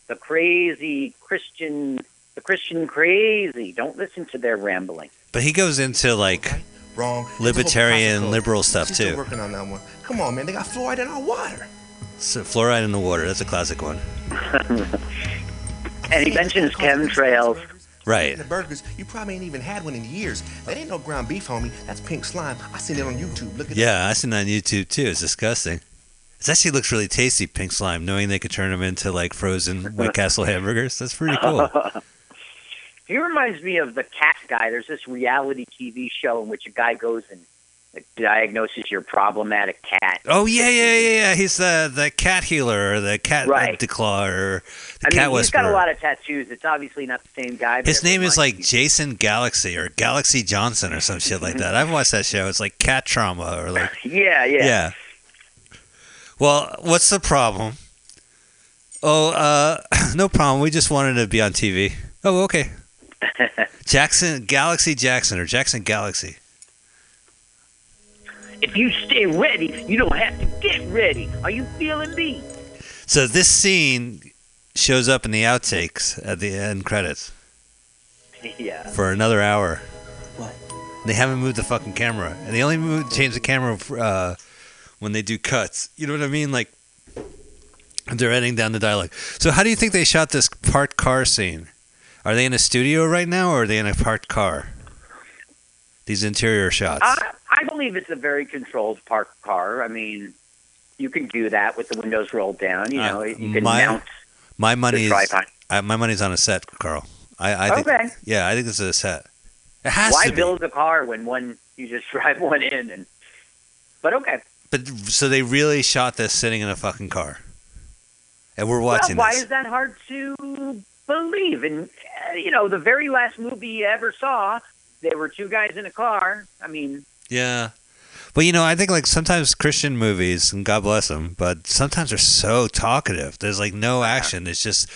the crazy Christian, the Christian crazy. Don't listen to their rambling. But he goes into like Wrong. It's a whole Libertarian, liberal stuff, She's still too. working on that one. Come on, man. They got fluoride in our water. So fluoride in the water. That's a classic one. [laughs] And he mentions chemtrails. Right. The burgers, you probably ain't even had one in years. That ain't no ground beef, homie. That's pink slime. I seen it on YouTube. Look at Yeah, I seen it on YouTube too. It's disgusting. It actually looks really tasty, pink slime. Knowing they could turn them into like frozen White [laughs] Castle hamburgers, that's pretty cool. [laughs] He reminds me of the cat guy. There's this reality TV show in which a guy goes and diagnoses your problematic cat. Oh yeah, yeah, yeah, yeah. He's the the cat healer or the cat Right. declaw or the I cat mean, he's got a lot of tattoos. It's obviously not the same guy. His name is like me. Jason Galaxy or Galaxy Johnson or some shit like that. I've watched that show. It's like cat trauma or like [laughs] Yeah, yeah. yeah. Well, what's the problem? Oh, uh, [clears throat] no problem. We just wanted to be on TV. Oh, okay. [laughs] Jackson Galaxy Jackson or Jackson Galaxy. If you stay ready, you don't have to get ready. Are you feeling me? So this scene shows up in the outtakes at the end credits [laughs] yeah. for another hour. What? They haven't moved the fucking camera, and they only move, change the camera uh, when they do cuts. You know what I mean? Like they're editing down the dialogue. So how do you think they shot this parked car scene? Are they in a studio right now, or are they in a parked car? These interior shots. I, I believe it's a very controlled parked car. I mean, you can do that with the windows rolled down. You Uh, know, you can my- mount my the money is. I, my money's on a set, Carl. I, I think. Okay. Yeah, I think this is a set. It has Why to be. build a car when one you just [laughs] drive one in and? But okay. But so they really shot this sitting in a fucking car, and we're watching well, why this. is that hard to believe? And uh, you know, the very last movie you ever saw, there were two guys in a car. I mean, Yeah. But you know, I think like sometimes Christian movies, and God bless them, but sometimes they're so talkative. There's like no action. It's just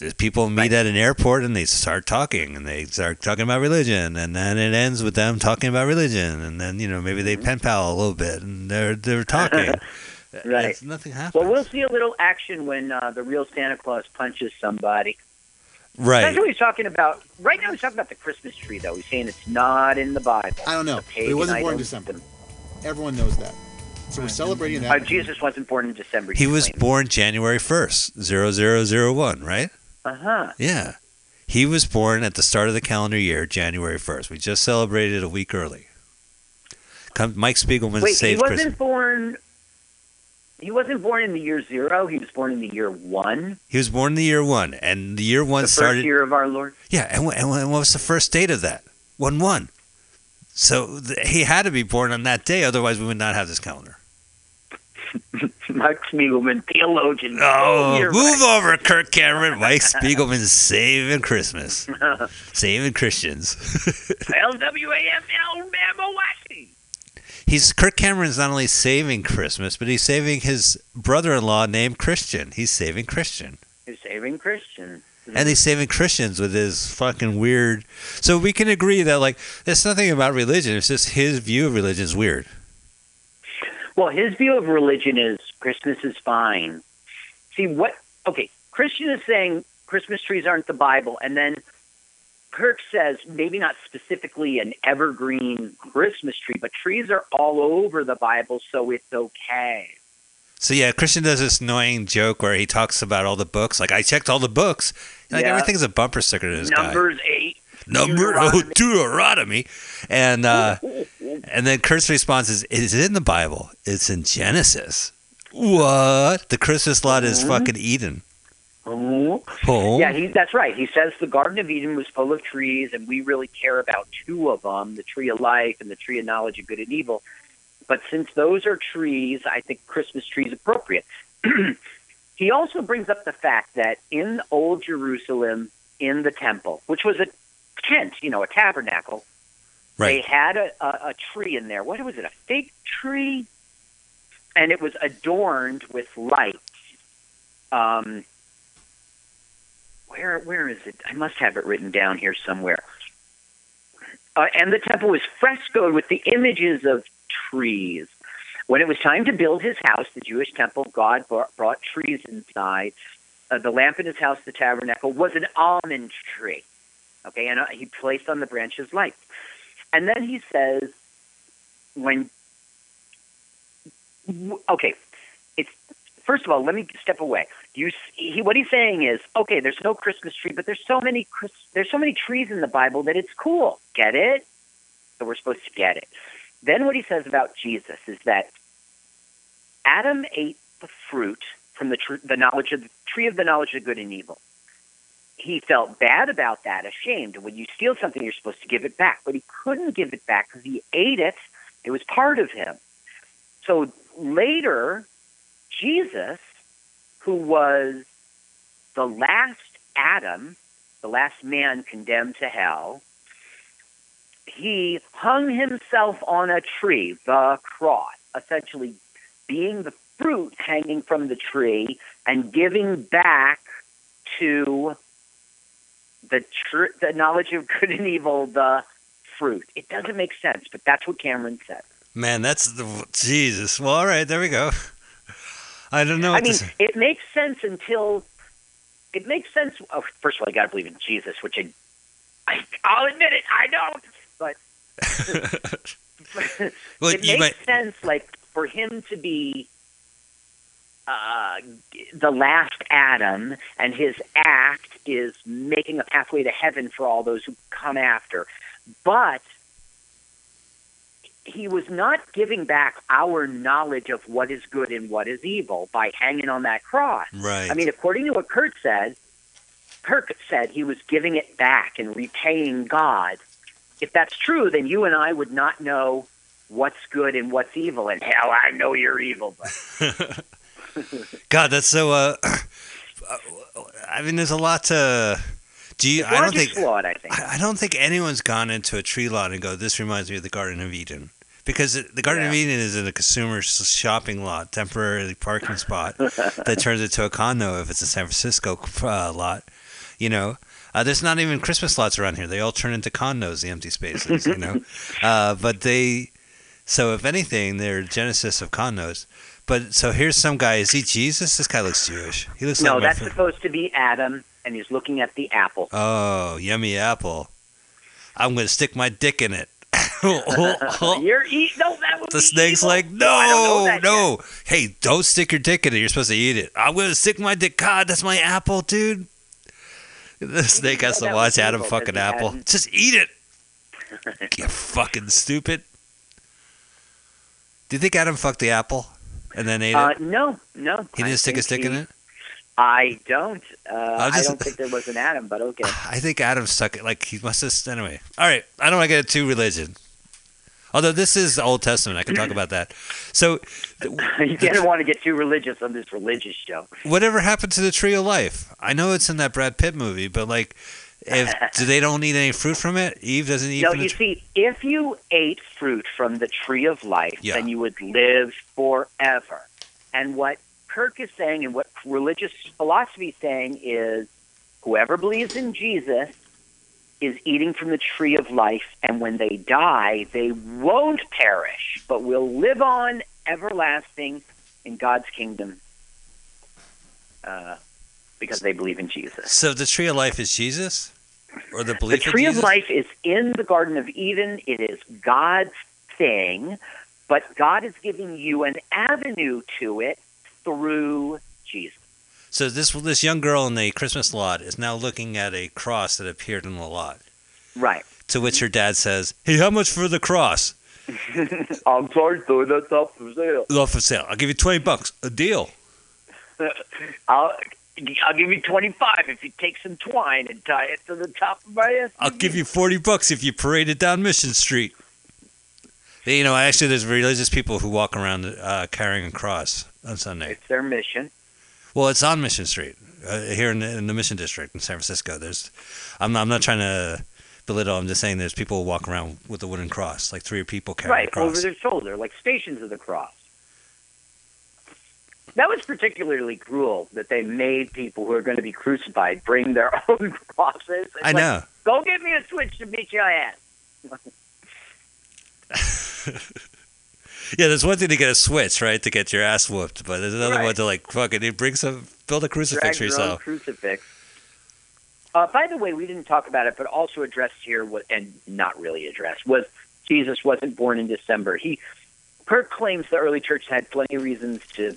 there's people meet at an airport and they start talking and they start talking about religion, and then it ends with them talking about religion, and then you know maybe they pen pal a little bit and they're they're talking. [laughs] Right. It's, nothing happens. well, we'll see a little action when uh, the real Santa Claus punches somebody. Right. That's what he's talking about. Right now, he's talking about the Christmas tree, though. He's saying it's not in the Bible. I don't know. The But pagan he wasn't born in idols. December. Everyone knows that. So we're celebrating Uh, that. Jesus wasn't born in December. He was born January 1st, 0001, right? Uh huh. Yeah. He was born at the start of the calendar year, January 1st. We just celebrated a week early. Come, Mike Spiegelman Wait, he saved wasn't Christmas. born. He wasn't born in the year zero. He was born in the year one. He was born in the year one, and the year one the started. first year of our Lord. Yeah, and, and and what was the first date of that? One one. So th- he had to be born on that day, otherwise we would not have this calendar. [laughs] Mike Spiegelman, theologian. Oh, oh you're move right. over, Kirk Cameron. Mike [laughs] Spiegelman saving Christmas, [laughs] saving Christians. LWAM Alabama He's Kirk Cameron's not only saving Christmas, but he's saving his brother-in-law named Christian. He's saving Christian. He's saving Christian. and he's saving Christians with his fucking weird. So we can agree that like there's nothing about religion. It's just his view of religion is weird. Well, his view of religion is Christmas is fine. See what? Okay, Christian is saying Christmas trees aren't the Bible, and then Kirk says maybe not specifically an evergreen Christmas tree, but trees are all over the Bible, so it's okay. So yeah, Christian does this annoying joke where he talks about all the books. Like I checked all the books. Like Yeah. everything's a bumper sticker to this guy. Numbers eight. Number oh, Deuteronomy, and uh, and then Kirk's response is, "Is it in the Bible? It's in Genesis." What? The Christmas lot is fucking Eden. Oh. Oh. Yeah, he, that's right. He says the Garden of Eden was full of trees, and we really care about two of them the tree of life and the tree of knowledge of good and evil. But since those are trees, I think Christmas tree is appropriate. [clears throat] he also brings up the fact that in Old Jerusalem, in the temple, which was a tent, you know, a tabernacle, they had a, a, a tree in there. What was it? A fig tree? And it was adorned with lights. Um, where where is it? I must have it written down here somewhere. Uh, and the temple was frescoed with the images of trees. When it was time to build his house, the Jewish temple, God brought, brought trees inside. Uh, the lamp in his house, the tabernacle, was an almond tree. Okay, and uh, he placed on the branches lights. And then he says, when okay, first of all, let me step away. You, he, what he's saying is, okay, there's no Christmas tree, but there's so many there's so many trees in the Bible that it's cool. Get it? So we're supposed to get it. Then what he says about Jesus is that Adam ate the fruit from the tr- the knowledge of the tree of the knowledge of good and evil. He felt bad about that, ashamed. When you steal something, you're supposed to give it back, but he couldn't give it back because he ate it. It was part of him. So later, Jesus, who was the last Adam, the last man condemned to hell, he hung himself on a tree, the cross, essentially being the fruit hanging from the tree and giving back to the tr- the knowledge of good and evil the fruit. It doesn't make sense, but that's what Cameron said. Man, that's the Jesus. Well, all right, there we go. I don't know I mean, to say. it makes sense until it makes sense. Oh, first of all, I got to believe in Jesus, which I, I I'll admit it, I don't, but [laughs] Well, [laughs] it makes might- sense, like for him to be uh, the last Adam, and his act is making a pathway to heaven for all those who come after. But he was not giving back our knowledge of what is good and what is evil by hanging on that cross. Right. I mean, according to what Kirk said, Kirk said he was giving it back and repaying God. If that's true, then you and I would not know what's good and what's evil. And hell, I know you're evil, but [laughs] God, that's so. Uh, [clears throat] I mean, there's a lot to. Do you? I don't think. I think. I don't think anyone's gone into a tree lot and go, "This reminds me of the Garden of Eden," because the Garden of Eden is in a consumer shopping lot, temporary parking spot that turns into a condo if it's a San Francisco uh, lot. You know, uh, there's not even Christmas lots around here. They all turn into condos, the empty spaces. You know, [laughs] uh, but they. So if anything, they're genesis of condos. But so here's some guy. Is he Jesus? This guy looks Jewish. He looks no, like that's friend. supposed to be Adam, and he's looking at the apple. Oh, yummy apple. I'm gonna stick my dick in it. [laughs] [laughs] You're eat. No, the snake's evil. like, I no, no. Hey, don't stick your dick in it. You're supposed to eat it. I'm gonna stick my dick. God, that's my apple, dude. The snake has to watch Adam evil, fucking apple. hadn't- Just eat it. [laughs] you fucking stupid. Do you think Adam fucked the apple and then ate. Uh, it? no, no. He didn't stick a stick in it. I don't. Uh, I'll I don't think there was an Adam, but okay. [sighs] I think Adam stuck it. Like he must have. Anyway, all right. I don't want to get too religion. Although this is the Old Testament, I can talk [clears throat] about that. So, [laughs] you didn't want to get too religious on this religious show. whatever happened to the tree of life? I know it's in that Brad Pitt movie, but like, if [laughs] do they don't eat any fruit from it? Eve doesn't eat No, you tree. see, if you ate fruit from the tree of life, Yeah. then you would live forever. And what Kirk is saying and what religious philosophy is saying is whoever believes in Jesus is eating from the tree of life, and when they die, they won't perish, but will live on everlasting in God's kingdom uh, because they believe in Jesus. So the tree of life is Jesus, or the belief The tree of Jesus? life is in the Garden of Eden. It is God's thing, but God is giving you an avenue to it through Jesus. So this this young girl in the Christmas lot is now looking at a cross that appeared in the lot. Right. To which her dad says, "Hey, how much for the cross? [laughs] I'm sorry, though. That's not for sale. It's off for sale. I'll give you twenty bucks. A deal." [laughs] I'll, I'll give you 25 if you take some twine and tie it to the top of my SUV. I'll give you 40 bucks if you parade it down Mission Street. You know, actually, there's religious people who walk around uh, carrying a cross on Sunday. It's their mission. Well, it's on Mission Street uh, here in the, in the Mission District in San Francisco. There's, I'm not, I'm not trying to belittle. I'm just saying there's people who walk around with a wooden cross, like three people carrying right, a cross. over their shoulder, like stations of the cross. That was particularly cruel that they made people who are going to be crucified bring their [laughs] own crosses. It's I like, know. Go get me a switch to beat your ass. [laughs] [laughs] Yeah, there's one thing to get a switch, right, to get your ass whooped, but there's another Right. one to like fucking bring some, build a crucifix Drag for your own yourself. crucifix. Uh, by the way, we didn't talk about it, but also addressed here, wa- and not really addressed, was Jesus wasn't born in December. He Kirk claims the early church had plenty of reasons to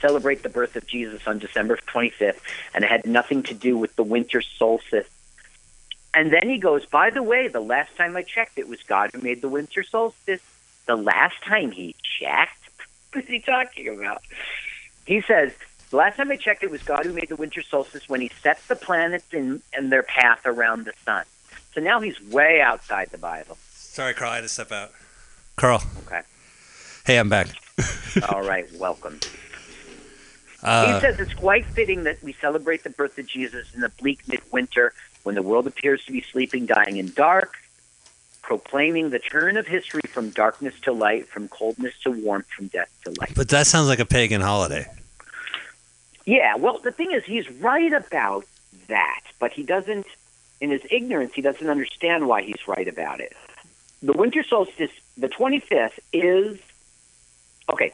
celebrate the birth of Jesus on December 25th, and it had nothing to do with the winter solstice. And then he goes, by the way, the last time I checked, it was God who made the winter solstice. The last time he checked? [laughs] What is he talking about? He says, the last time I checked, it was God who made the winter solstice when he set the planets in, in their path around the sun. So now he's way outside the Bible. Sorry, Carl. I had to step out. Carl. Okay. Hey, I'm back. [laughs] All right, welcome. Uh, he says it's quite fitting that we celebrate the birth of Jesus in the bleak midwinter when the world appears to be sleeping, dying in dark, proclaiming the turn of history from darkness to light, from coldness to warmth, from death to life. but that sounds like a pagan holiday. Yeah, well, the thing is, he's right about that, but he doesn't, in his ignorance, he doesn't understand why he's right about it. The winter solstice, the 25th, is okay.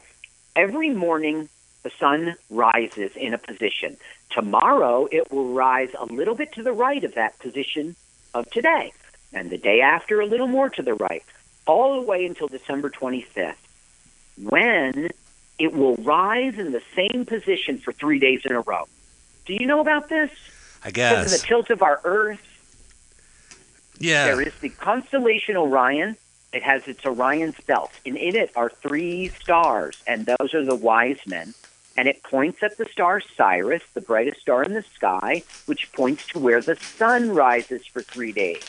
Every morning, the sun rises in a position. Tomorrow, it will rise a little bit to the right of that position of today, and the day after, a little more to the right, all the way until December 25th, when it will rise in the same position for three days in a row. Do you know about this? I guess. Because of the tilt of our Earth, Yeah. there is the constellation Orion. It has its Orion's belt, and in it are three stars, and those are the wise men. And it points at the star Sirius, the brightest star in the sky, which points to where the sun rises for three days.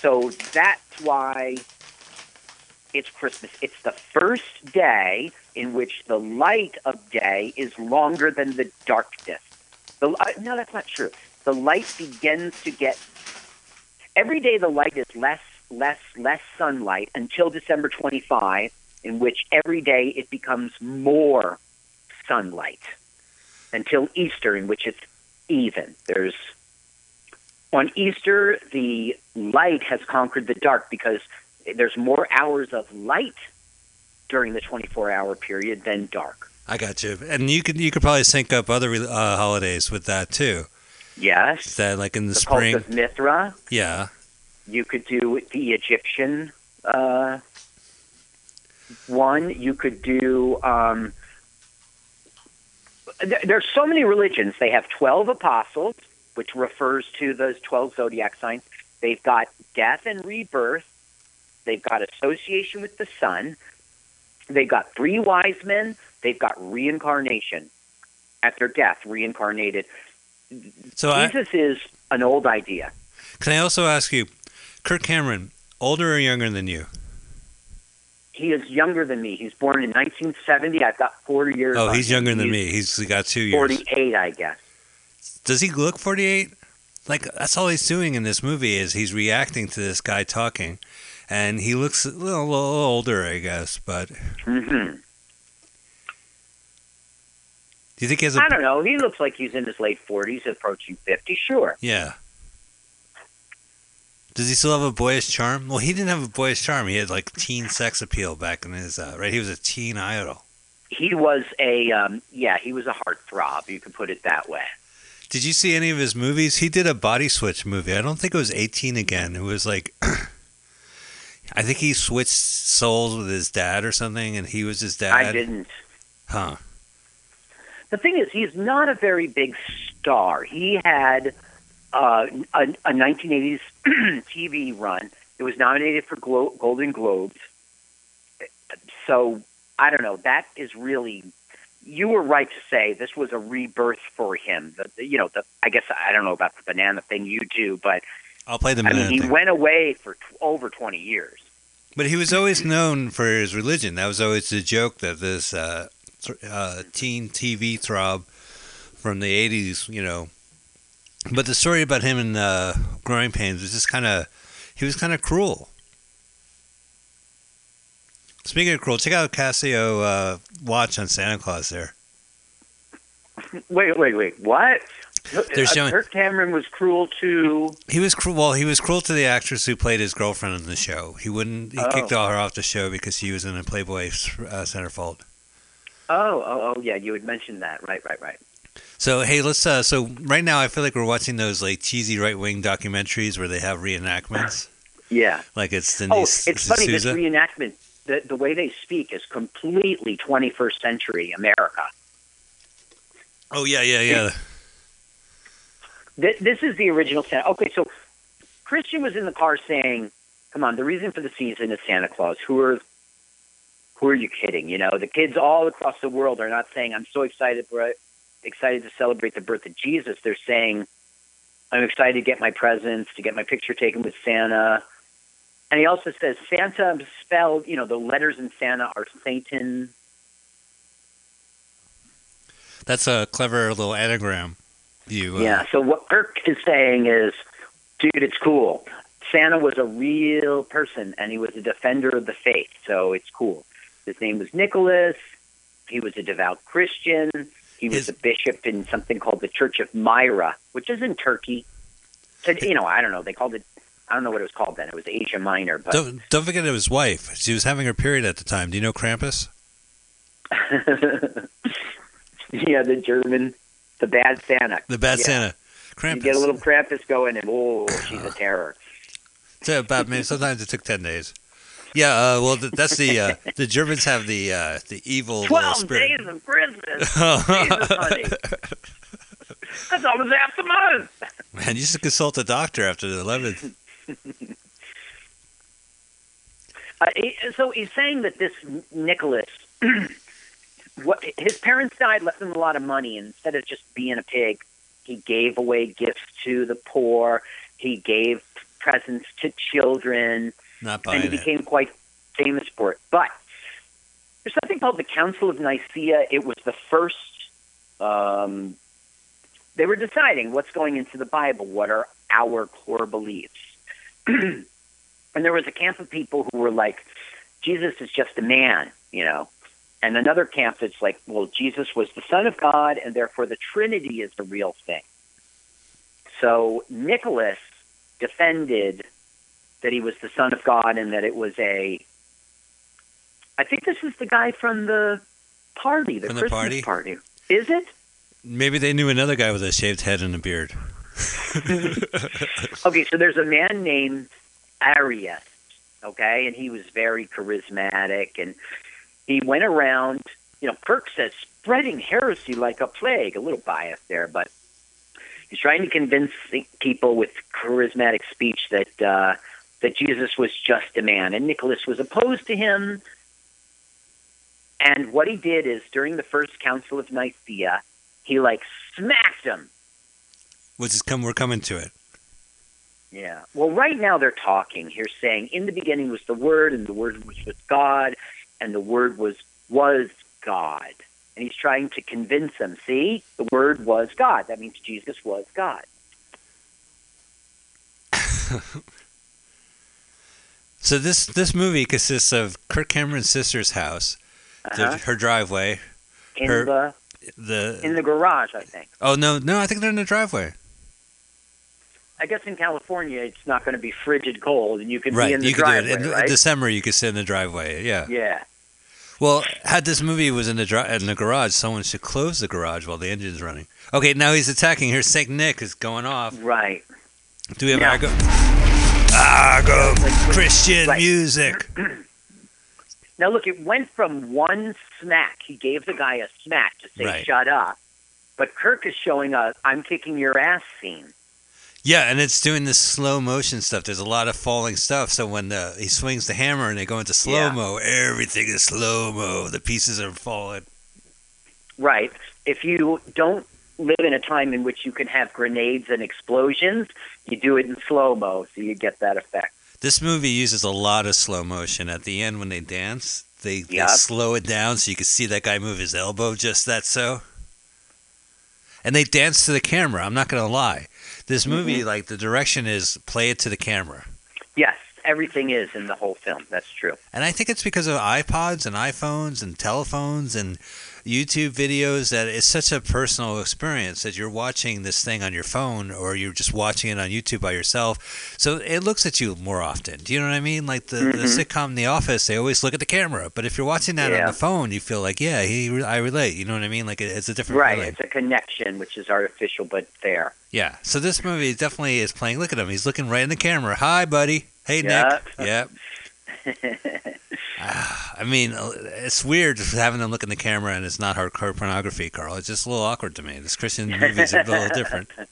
So that's why it's Christmas. It's the first day in which the light of day is longer than the darkness. The, uh, no, that's not true. The light begins to get every day. The light is less, less, less sunlight until December 25, in which every day it becomes more sunlight until Easter, in which it's even. There's on Easter, the light has conquered the dark because there's more hours of light during the 24 hour period than dark. I got you. And you could you could probably sync up other uh, holidays with that too. Yes. That like in the, The spring. cult of Mithra. Yeah. You could do the Egyptian uh, one. You could do. Um, there's so many religions. They have 12 apostles, which refers to those 12 zodiac signs. They've got death and rebirth. They've got association with the sun. They've got three wise men. They've got reincarnation. After death, reincarnated. So I, Jesus is an old idea. can I also ask you, Kirk Cameron, older or younger than you? He is younger than me. He's born in 1970. I've got four years. Oh, he's him. younger than He's me. He's got two years. 48, I guess. Does he look 48? Like that's all he's doing in this movie is he's reacting to this guy talking, and he looks a little, a little older, I guess. But hmm do you think he has a? I don't know. He looks like he's in his late 40s, approaching 50. Sure. Yeah. Does he still have a boyish charm? Well, he didn't have a boyish charm. He had like teen sex appeal back in his uh, right. He was a teen idol. He was a um, yeah. He was a heartthrob. You could put it that way. Did you see any of his movies? He did a body switch movie. I don't think it was 18 again. It was like [clears throat] I think he switched souls with his dad or something and he was his dad. I didn't. Huh. The thing is, he's not a very big star. He had uh, a, a 1980s TV [clears throat] run. It was nominated for Glo- Golden Globes. So I don't know. That is really. You were right to say this was a rebirth for him. The, the, you know, the I guess I don't know about the banana thing. You do, but I'll play the I mean, he thing. went away for t- over 20 years. But he was always known for his religion. That was always the joke that this uh, uh, teen TV throb from the 80s, you know. But the story about him and uh, Growing Pains was just kind of, he was kind of cruel. Speaking of cruel, check out Casio uh, watch on Santa Claus there. Wait, wait, wait. What? They're Uh, showing- Kirk Cameron was cruel to. He was cruel. Well, he was cruel to the actress who played his girlfriend on the show. He wouldn't. He Oh. kicked her off the show because she was in a Playboy uh, centerfold. Oh, oh, oh, yeah. You had mentioned that. Right, right, right. So hey, let's. Uh, so right now, I feel like we're watching those like cheesy right wing documentaries where they have reenactments. Yeah. like it's Oh, Denise it's funny. This reenactment, the the way they speak is completely 21st century America. Oh yeah, yeah, yeah. This, this is the original Santa. Okay, so Christian was in the car saying, "Come on, the reason for the season is Santa Claus. Who are who are you kidding? You know, the kids all across the world are not saying, "I'm so excited, for excited to celebrate the birth of Jesus." They're saying, "I'm excited to get my presents, to get my picture taken with Santa." And he also says Santa spelled, you know, the letters in Santa are Satan. That's a clever little anagram. You uh, Yeah. So what Kirk is saying is, dude, it's cool. Santa was a real person, and he was a defender of the faith. So it's cool. His name was Nicholas. He was a devout Christian. He was His- a bishop in something called the Church of Myra, which is in Turkey. So, you know, I don't know. They called it. I don't know what it was called then. It was Asia Minor, but Don't don't forget his wife. She was having her period at the time. Do you know Krampus? [laughs] yeah, the German, the bad Santa. The bad Yeah. Santa. Krampus. You get a little Krampus going, and oh, she's a [sighs] terror. So about maybe sometimes it took ten days. Yeah, uh, well, th- that's the uh, the Germans have the uh, the evil Twelve spirit. days of Christmas. Jesus. That's almost half the month. Man, you should consult a doctor after the eleventh. Uh, so he's saying that this Nicholas, [clears throat] what his parents died, left him a lot of money, and instead of just being a pig, he gave away gifts to the poor. He gave presents to children, Not and buying he it. became quite famous for it. But there's something called the Council of Nicaea. It was the first. Um, they were deciding what's going into the Bible. What are our core beliefs? [clears throat] and there was a camp of people who were like, Jesus is just a man, you know. And another camp that's like, well, Jesus was the Son of God, and therefore the Trinity is the real thing. So Nicholas defended that he was the Son of God and that it was a. I think this is the guy from the party, the From the Christmas party? party. Is it? Maybe they knew another guy with a shaved head and a beard. [laughs] Okay, so there's a man named Arius, okay, and he was very charismatic, and he went around. You know, Kirk says spreading heresy like a plague. A little bias there, but he's trying to convince people with charismatic speech that uh, that Jesus was just a man, and Nicholas was opposed to him. And what he did is during the first Council of Nicaea, he like smacked him Which is come we're coming to it. Yeah. Well, right now they're talking. Here saying, in the beginning was the Word, and the Word was with God, and the Word was was God. And he's trying to convince them. See, the Word was God. That means Jesus was God. [laughs] So this this movie consists of Kirk Cameron's sister's house, Uh-huh. her driveway, In Her- the the in the garage, I think. oh no no I think they're in the driveway. I guess in California it's not going to be frigid cold, and you can right, be in the you could driveway, do it in, in right? December. You could sit in the driveway. Yeah. yeah. Well, had this movie was in the dri- in the garage, someone should close the garage while the engine's running. Okay, now he's attacking. Here's Saint Nick is going off. Right. Do we have Yeah. Ah, Argo Christian Right. music. [clears throat] Now look, it went from one smack. He gave the guy a smack to say Right. "shut up," but Kirk is showing a "I'm kicking your ass" scene. Yeah, and it's doing this slow motion stuff. There's a lot of falling stuff. So when the, he swings the hammer and they go into slow mo, everything is slow mo. The pieces are falling. Right. If you don't live in a time in which you can have grenades and explosions, you do it in slow mo, so you get that effect. This movie uses a lot of slow motion. At the end, when they dance, they, they Yep. slow it down so you can see that guy move his elbow just that so. And they dance to the camera. I'm not going to lie. This movie, Mm-hmm. like the direction is play it to the camera. Yes, everything is in the whole film. That's true. And I think it's because of iPods and iPhones and telephones and YouTube videos that it's such a personal experience that you're watching this thing on your phone or you're just watching it on YouTube by yourself. So it looks at you more often. Do you know what I mean? Like the, the Mhm. sitcom The Office, they always look at the camera. But if you're watching that on the phone, you feel like, yeah, he, I relate. You know what I mean? Like it, it's a different Right. feeling. It's a connection, which is artificial but there. Yeah. So this movie definitely is playing. Look at him. He's looking right in the camera. Hi, buddy. Hey, Yep. Nick. Yep. [laughs] [sighs] I mean, uh, it's weird just having them look in the camera and it's not hardcore pornography, Carl. It's just a little awkward to me. This Christian movies are a little different. [laughs]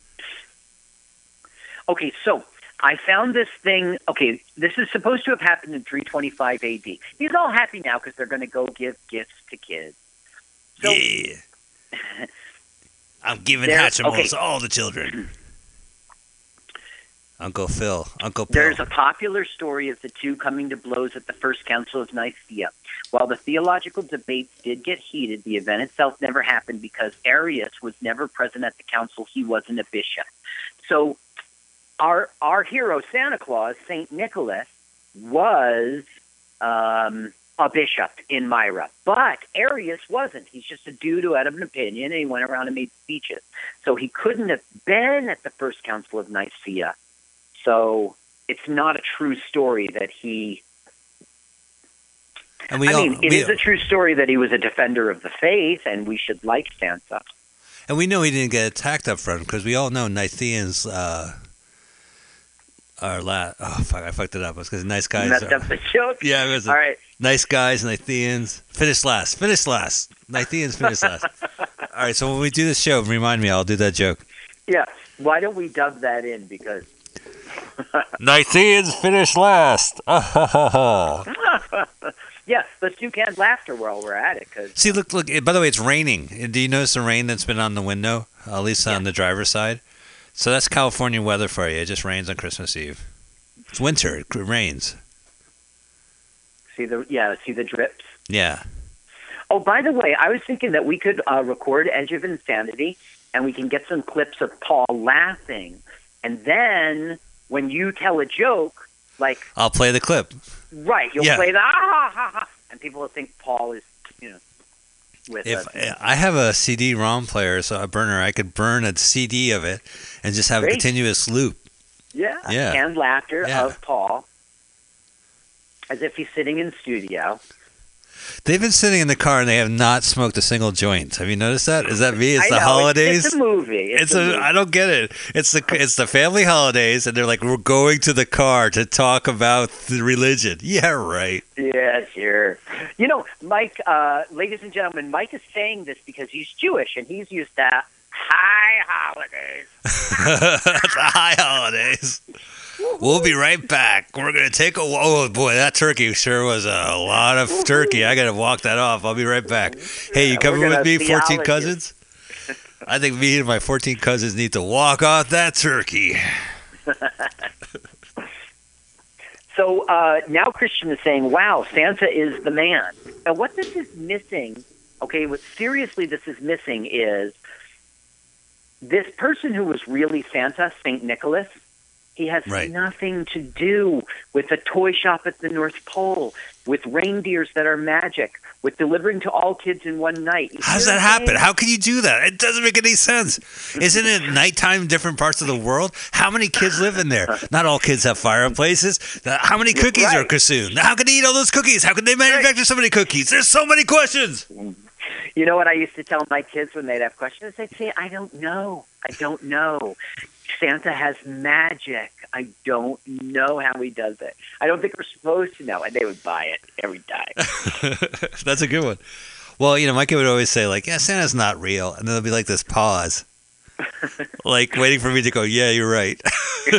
Okay, so I found this thing. Okay, this is supposed to have happened in 325 AD. He's all happy now because they're going to go give gifts to kids. So, yeah. [laughs] I'm giving Hatchimals okay. to all the children. [clears throat] Uncle Phil. Uncle Phil. There's a popular story of the two coming to blows at the First Council of Nicaea. While the theological debates did get heated, the event itself never happened because Arius was never present at the council. He wasn't a bishop. So, our our hero Santa Claus, Saint Nicholas, was um, a bishop in Myra, but Arius wasn't. He's just a dude who had an opinion, and he went around and made speeches. So he couldn't have been at the First Council of Nicaea. So it's not a true story that he. and we I all, mean, it is a true story that he was a defender of the faith, and we should like Santa. and we know he didn't get attacked up front because we all know Nicaeans uh, are la- Oh, fuck, I fucked it up. It's because nice guys. Messed are- up the joke. [laughs] Yeah, it was All right. nice guys, Nicaeans. Finish last. Finish last. Nicaeans finish last. All right, so when we do the show, remind me. I'll do that joke. Yeah. Why don't we dub that in? Because [laughs] Nicaeans finish last. yeah, let's do canned laughter while we're at it. Because See, look, look. By the way, it's raining. Do you notice the rain that's been on the window, at least on the driver's side? So that's California weather for you. It just rains on Christmas Eve. It's winter. It rains. see the yeah, see the drips. Yeah. Oh, by the way, I was thinking that we could uh, record Edge of Insanity, and we can get some clips of Paul laughing, and then when you tell a joke, like I'll play the clip. right, you'll Yeah. play the ah ha ha ha, and people will think Paul is you know with If us. I have a CD-ROM player, so a burner, I could burn a CD of it and just have a continuous loop. Yeah, Yeah. canned laughter Yeah. of Paul, as if he's sitting in studio. They've been sitting in the car and they have not smoked a single joint. Have you noticed that? Is that me? It's I the know, holidays. It's, it's a movie. It's a, a. movie. I don't get it. It's the it's the family holidays, and they're like, we're going to the car to talk about the religion. Yeah, right. Yeah, sure. You know, Mike, uh, ladies and gentlemen, Mike is saying this because he's Jewish and he's used to high holidays. The [laughs] high holidays. We'll be right back. We're gonna take a. Oh boy, that turkey sure was a lot of turkey. I gotta walk that off. I'll be right back. Hey, you coming with me, fourteen cousins? I think me and my fourteen cousins need to walk off that turkey. [laughs] So uh, now Christian is saying, wow, Santa is the man. Now, what this is missing, okay, what seriously this is missing is this person who was really Santa, St. Nicholas, he has Right. nothing to do with a toy shop at the North Pole, with reindeers that are magic, with delivering to all kids in one night. You How does that happen? saying? How can you do that? It doesn't make any sense. Isn't it nighttime in different parts of the world? How many kids live in there? [laughs] Not all kids have fireplaces. How many cookies are consumed? How can they eat all those cookies? How can they manufacture so many cookies? There's so many questions. You know what I used to tell my kids when they'd have questions? I'd say, I don't know. I don't know. Santa has magic. I don't know how he does it. I don't think we're supposed to know. And they would buy it every time. [laughs] That's a good one. Well, you know, my kid would always say, like, yeah, Santa's not real. And then there'll be like this pause, [laughs] like waiting for me to go, yeah, you're right. [laughs]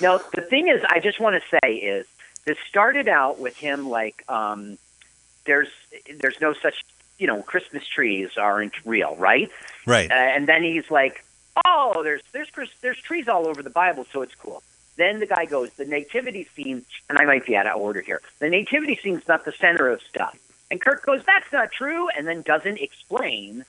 now, the thing is, I just want to say is this started out with him like, um, there's there's no such, you know, Christmas trees aren't real, right? Right. Uh, and then he's like, "Oh, there's there's there's trees all over the Bible, so it's cool." Then the guy goes, "The nativity scene," and I might be out of order here. The nativity scene's not the center of stuff. And Kirk goes, "That's not true," and then doesn't explain.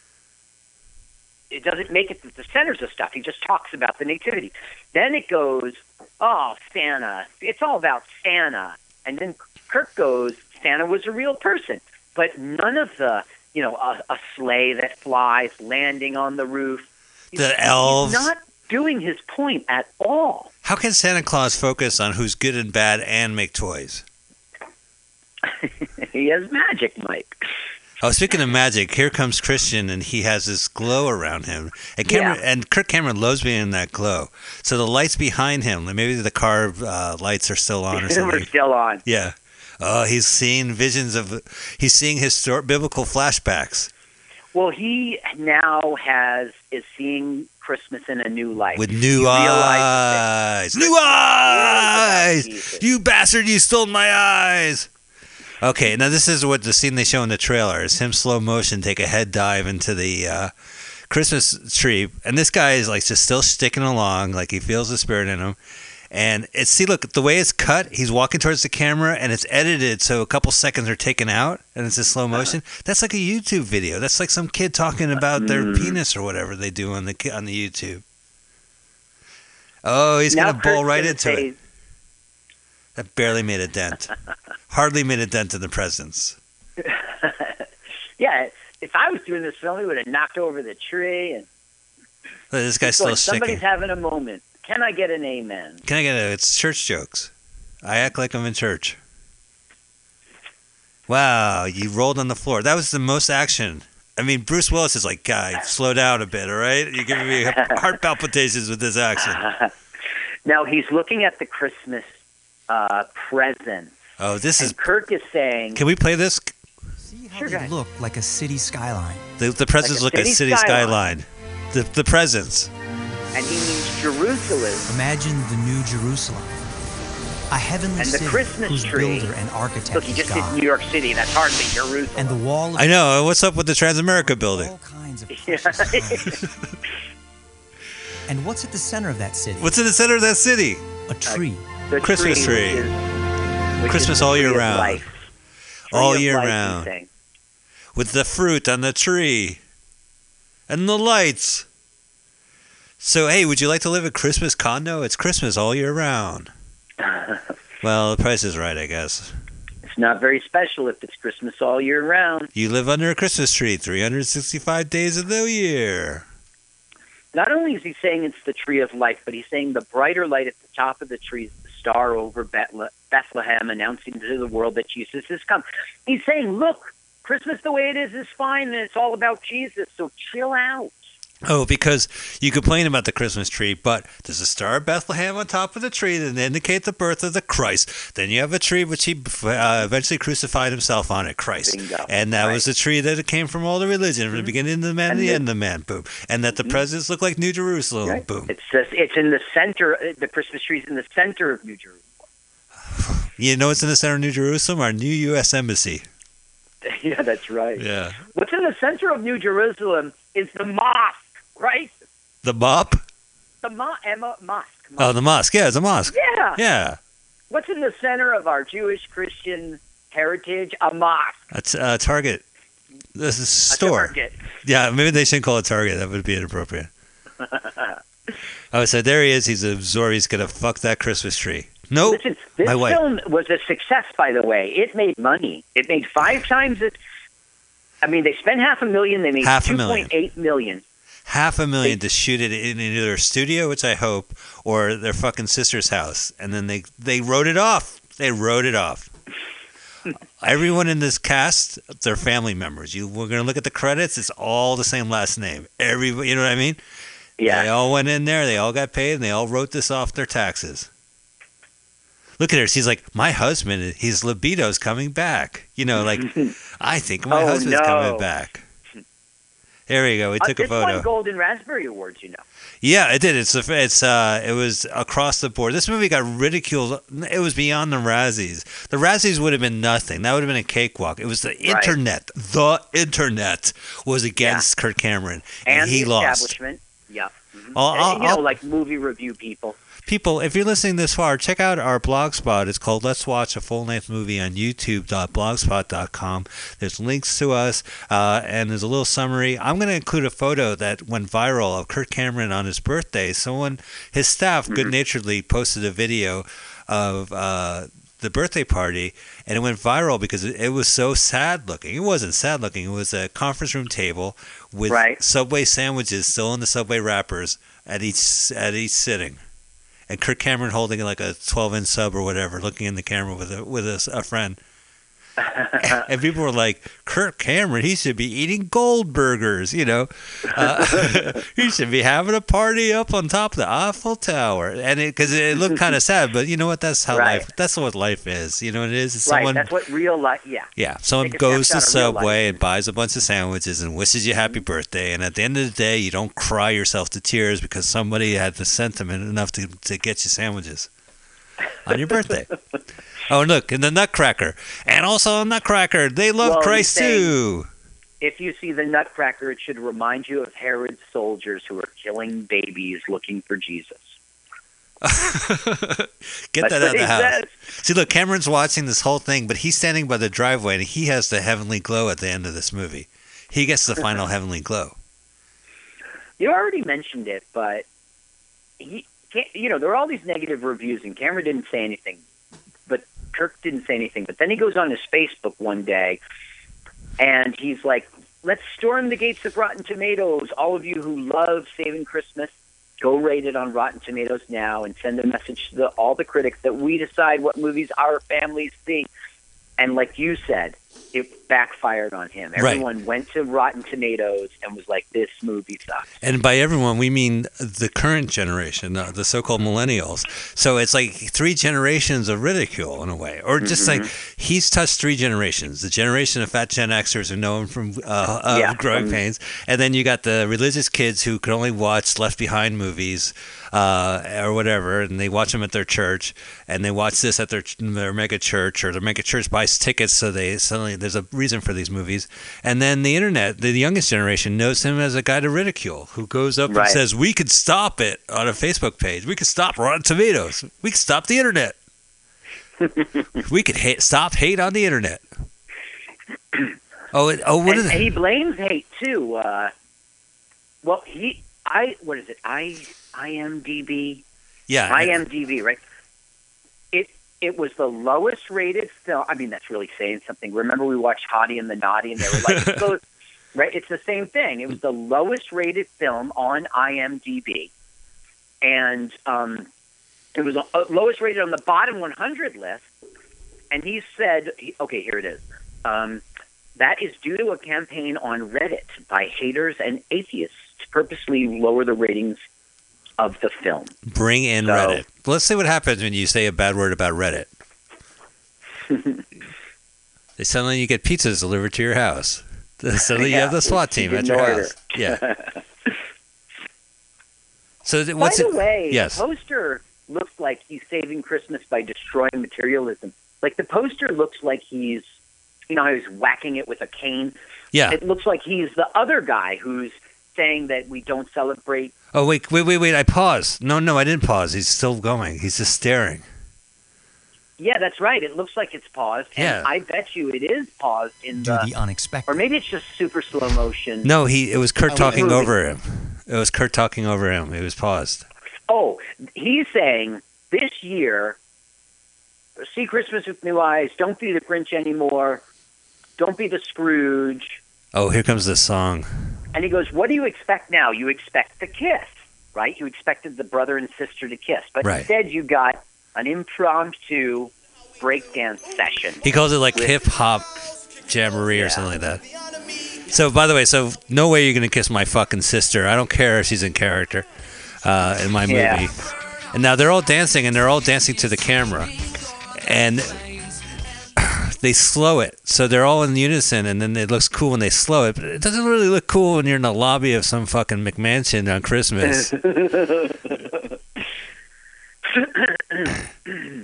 It doesn't make it the centers of stuff. He just talks about the nativity. Then it goes, "Oh, Santa! It's all about Santa." And then Kirk goes, "Santa was a real person," but none of the you know, a, a sleigh that flies, landing on the roof. The He's elves. not doing his point at all. How can Santa Claus focus on who's good and bad and make toys? [laughs] he has magic, Mike. Oh, speaking of magic, here comes Christian, and he has this glow around him. And Cameron, Yeah. and Kirk Cameron loves being in that glow. So the lights behind him, maybe the car uh, lights are still on or [laughs] We're still on. Yeah. Oh, he's seeing visions of. He's seeing historic biblical flashbacks Well, he now has is seeing Christmas in a new light. with new eyes. New eyes! You bastard! You stole my eyes. Okay, now this is what the scene they show in the trailer is him slow motion take a head dive into the uh, Christmas tree, and this guy is like just still sticking along, like he feels the spirit in him. And it's see, look, the way it's cut, he's walking towards the camera, and it's edited so a couple seconds are taken out, and it's in slow motion. That's like a YouTube video. That's like some kid talking about their Mm. penis or whatever they do on the on the YouTube. Oh, he's now gonna bowl right into it. That barely made a dent. [laughs] Hardly made a dent in the presents. [laughs] yeah, if I was doing this film, he would have knocked over the tree and Look, This guy's still somebody's sticking. having a moment. Can I get an amen? Can I get a? It's church jokes. I act like I'm in church. Wow, you rolled on the floor. That was the most action. I mean, Bruce Willis is like, guy, slow down a bit, all right? You're giving me [laughs] heart palpitations with this action. [laughs] Now he's looking at the Christmas uh, presents, Oh, this is. Kirk is saying, Can we play this? See how Sure, they guys. look like a city skyline. The, the presents look Like a look at city city skyline. skyline. The, the presents. And he means Jerusalem. Imagine the New Jerusalem. A heavenly And the city Christmas whose tree- builder and architect Look, he is just did New York City. That's hardly Jerusalem. And the wall of I know. What's up with the Transamerica building? all kinds of [laughs] Yeah. And what's at the center of that city? What's in the center of that city? a tree. the Christmas tree. which is- which Christmas is all year round. All year life, round. with the fruit on the tree and the lights. So, hey, would you like to live a Christmas condo? It's Christmas all year round. [laughs] Well, the price is right, I guess. It's not very special if it's Christmas all year round. You live under a Christmas tree 365 days of the year. Not only is he saying it's the tree of life, but he's saying the brighter light at the top of the tree is the star over Bethlehem, announcing to the world that Jesus has come. He's saying, look, Christmas the way it is is fine, and it's all about Jesus. So chill out. Oh, because you complain about the Christmas tree, but there's a star of Bethlehem on top of the tree that indicate the birth of the Christ. Then you have a tree which he uh, eventually crucified himself on it, Christ. Bingo. And that Right. was the tree that it came from all the religion, from the beginning of the man And to the the- end of the man, boom. And that the presents look like New Jerusalem, Right? boom. It's just, it's in the center. uh, The Christmas tree's in the center of New Jerusalem. [sighs] You know what's in the center of New Jerusalem? Our new U.S. Embassy. [laughs] yeah, that's right. Yeah. What's in the center of New Jerusalem is the mosque, right? The mop? The mo- Emma mosque. Oh, the mosque. Yeah, it's a mosque. yeah. Yeah. What's in the center of our Jewish Christian heritage? A mosque. That's uh, Target. This is A store. Target. Yeah, maybe they shouldn't call it Target. That would be inappropriate. [laughs] oh, so there he is. He's absorbed. He's gonna fuck that Christmas tree. Nope. Listen, this my wife. film was a success, by the way. It made money. It made five times it. I mean, they spent half a million. They made Half a two million. point eight million. Half a million to shoot it in either a studio, which I hope, or their fucking sister's house, and then they they wrote it off. They wrote it off. [laughs] Everyone in this cast, they're family members. You, we're gonna look at the credits. It's all the same last name. Everybody, you know what I mean? Yeah. They all went in there, they all got paid, and they all wrote this off their taxes. Look at her. She's like, my husband, his libido's coming back. You know, like, [laughs] I think my Oh, husband's no. coming back. There we go. We Uh, took a this photo. won Golden Raspberry Awards, you know. Yeah, it did. It's a, it's uh, it was across the board. This movie got ridiculed. It was beyond the Razzies. The Razzies would have been nothing. That would have been a cakewalk. It was the internet. The internet was against Kirk Cameron, and, And he the lost. establishment. Yeah. Mhm. I'll- I'll- you know, I'll- like movie review people. People, if you're listening this far, check out our blog spot. It's called Let's Watch a Full Length Movie on YouTube.blogspot.com. There's links to us, uh, and there's a little summary. I'm going to include a photo that went viral of Kirk Cameron on his birthday. Someone, his staff, good naturedly posted a video of uh, the birthday party, and it went viral because it, it was so sad looking. It wasn't sad looking, it was a conference room table with Right. Subway sandwiches still in the Subway wrappers at each at each sitting and Kirk Cameron holding like a 12 inch sub or whatever, looking in the camera with a with a, a friend. [laughs] and people were like, Kirk Cameron, he should be eating gold burgers, you know. Uh, [laughs] he should be having a party up on top of the Eiffel Tower. And it, because it looked kind of sad, but you know what? That's how Right. life, that's what life is. You know what it is? It's right. someone, That's what real life. Yeah. yeah, someone goes to snapshot of real life. Subway and buys a bunch of sandwiches and wishes you happy birthday. And at the end of the day, you don't cry yourself to tears because somebody had the sentiment enough to, to get you sandwiches [laughs] on your birthday. oh, and look, and the Nutcracker. And also a Nutcracker. They love Well, Christ too. If you see the Nutcracker, it should remind you of Herod's soldiers who are killing babies looking for Jesus. [laughs] Get That's that out of the house. says. See, look, Cameron's watching this whole thing, but he's standing by the driveway and he has the heavenly glow at the end of this movie. He gets the final [laughs] heavenly glow. You already mentioned it, but he, you know, there are all these negative reviews, and Cameron didn't say anything, but Kirk didn't say anything. But then he goes on his Facebook one day, and he's like, "Let's storm the gates of Rotten Tomatoes. All of you who love Saving Christmas, go rate it on Rotten Tomatoes now, and send a message to the, all the critics that we decide what movies our families see." And like you said, backfired on him. Right. Everyone went to Rotten Tomatoes and was like, "This movie sucks." And by everyone, we mean the current generation, uh, the so-called millennials. So it's like three generations of ridicule in a way, or just like he's touched three generations: the generation of fat Gen Xers who know him from uh, uh, Yeah. Growing Um, Pains, and then you got the religious kids who could only watch Left Behind movies uh, or whatever, and they watch them at their church, and they watch this at their their mega church, or their mega church buys tickets, so they suddenly there's a reason for these movies, and then the internet, the youngest generation knows him as a guy to ridicule who goes up and says, "We could stop it on a Facebook page. We could stop Rotten Tomatoes. We could stop the internet. [laughs] we could hate, stop hate on the internet." Oh, it, oh, what and, is and he blames hate too. Uh, well, he, I, what is it? I, IMDb, Yeah, IMDb, right? It, was the lowest rated film. I mean, that's really saying something. Remember, we watched Hottie and the Nottie, and they were like, [laughs] so, right? It's the same thing. It was the lowest rated film on IMDb, and um, it was uh, lowest rated on the bottom 100 list. And he said, he- okay, here it is. Um, that is due to a campaign on Reddit by haters and atheists to purposely lower the ratings of the film. Bring in So- Reddit. Let's see what happens when you say a bad word about Reddit. [laughs] they suddenly you get pizzas delivered to your house. [laughs] Suddenly you have the SWAT team at your didn't house. Yeah. [laughs] So th- By what's the it? way, yes. the poster looks like he's saving Christmas by destroying materialism. Like the poster looks like he's, you know, he's whacking it with a cane. Yeah. It looks like he's the other guy who's saying that we don't celebrate. Oh wait, wait, wait, wait! I paused. No, no, I didn't pause. He's still going. He's just staring. Yeah, that's right. It looks like it's paused. And Yeah. I bet you it is paused in Do the, the unexpected. or maybe it's just super slow motion. No, he. It was Kirk Oh, talking movie. over him. It was Kirk talking over him. It was paused. Oh, he's saying this year, see Christmas with new eyes. Don't be the Grinch anymore. Don't be the Scrooge. Oh, here comes the song. And he goes, "What do you expect now? You expect the kiss, right? You expected the brother and sister to kiss, but Right. instead you got an impromptu breakdance session." He calls it like hip hop jamboree or something like that. So, by the way, so no way you're gonna kiss my fucking sister. I don't care if she's in character uh, in my movie. Yeah. And now they're all dancing, and they're all dancing to the camera, and they slow it, so they're all in unison, and then it looks cool when they slow it. But it doesn't really look cool when you're in the lobby of some fucking McMansion on Christmas. [laughs]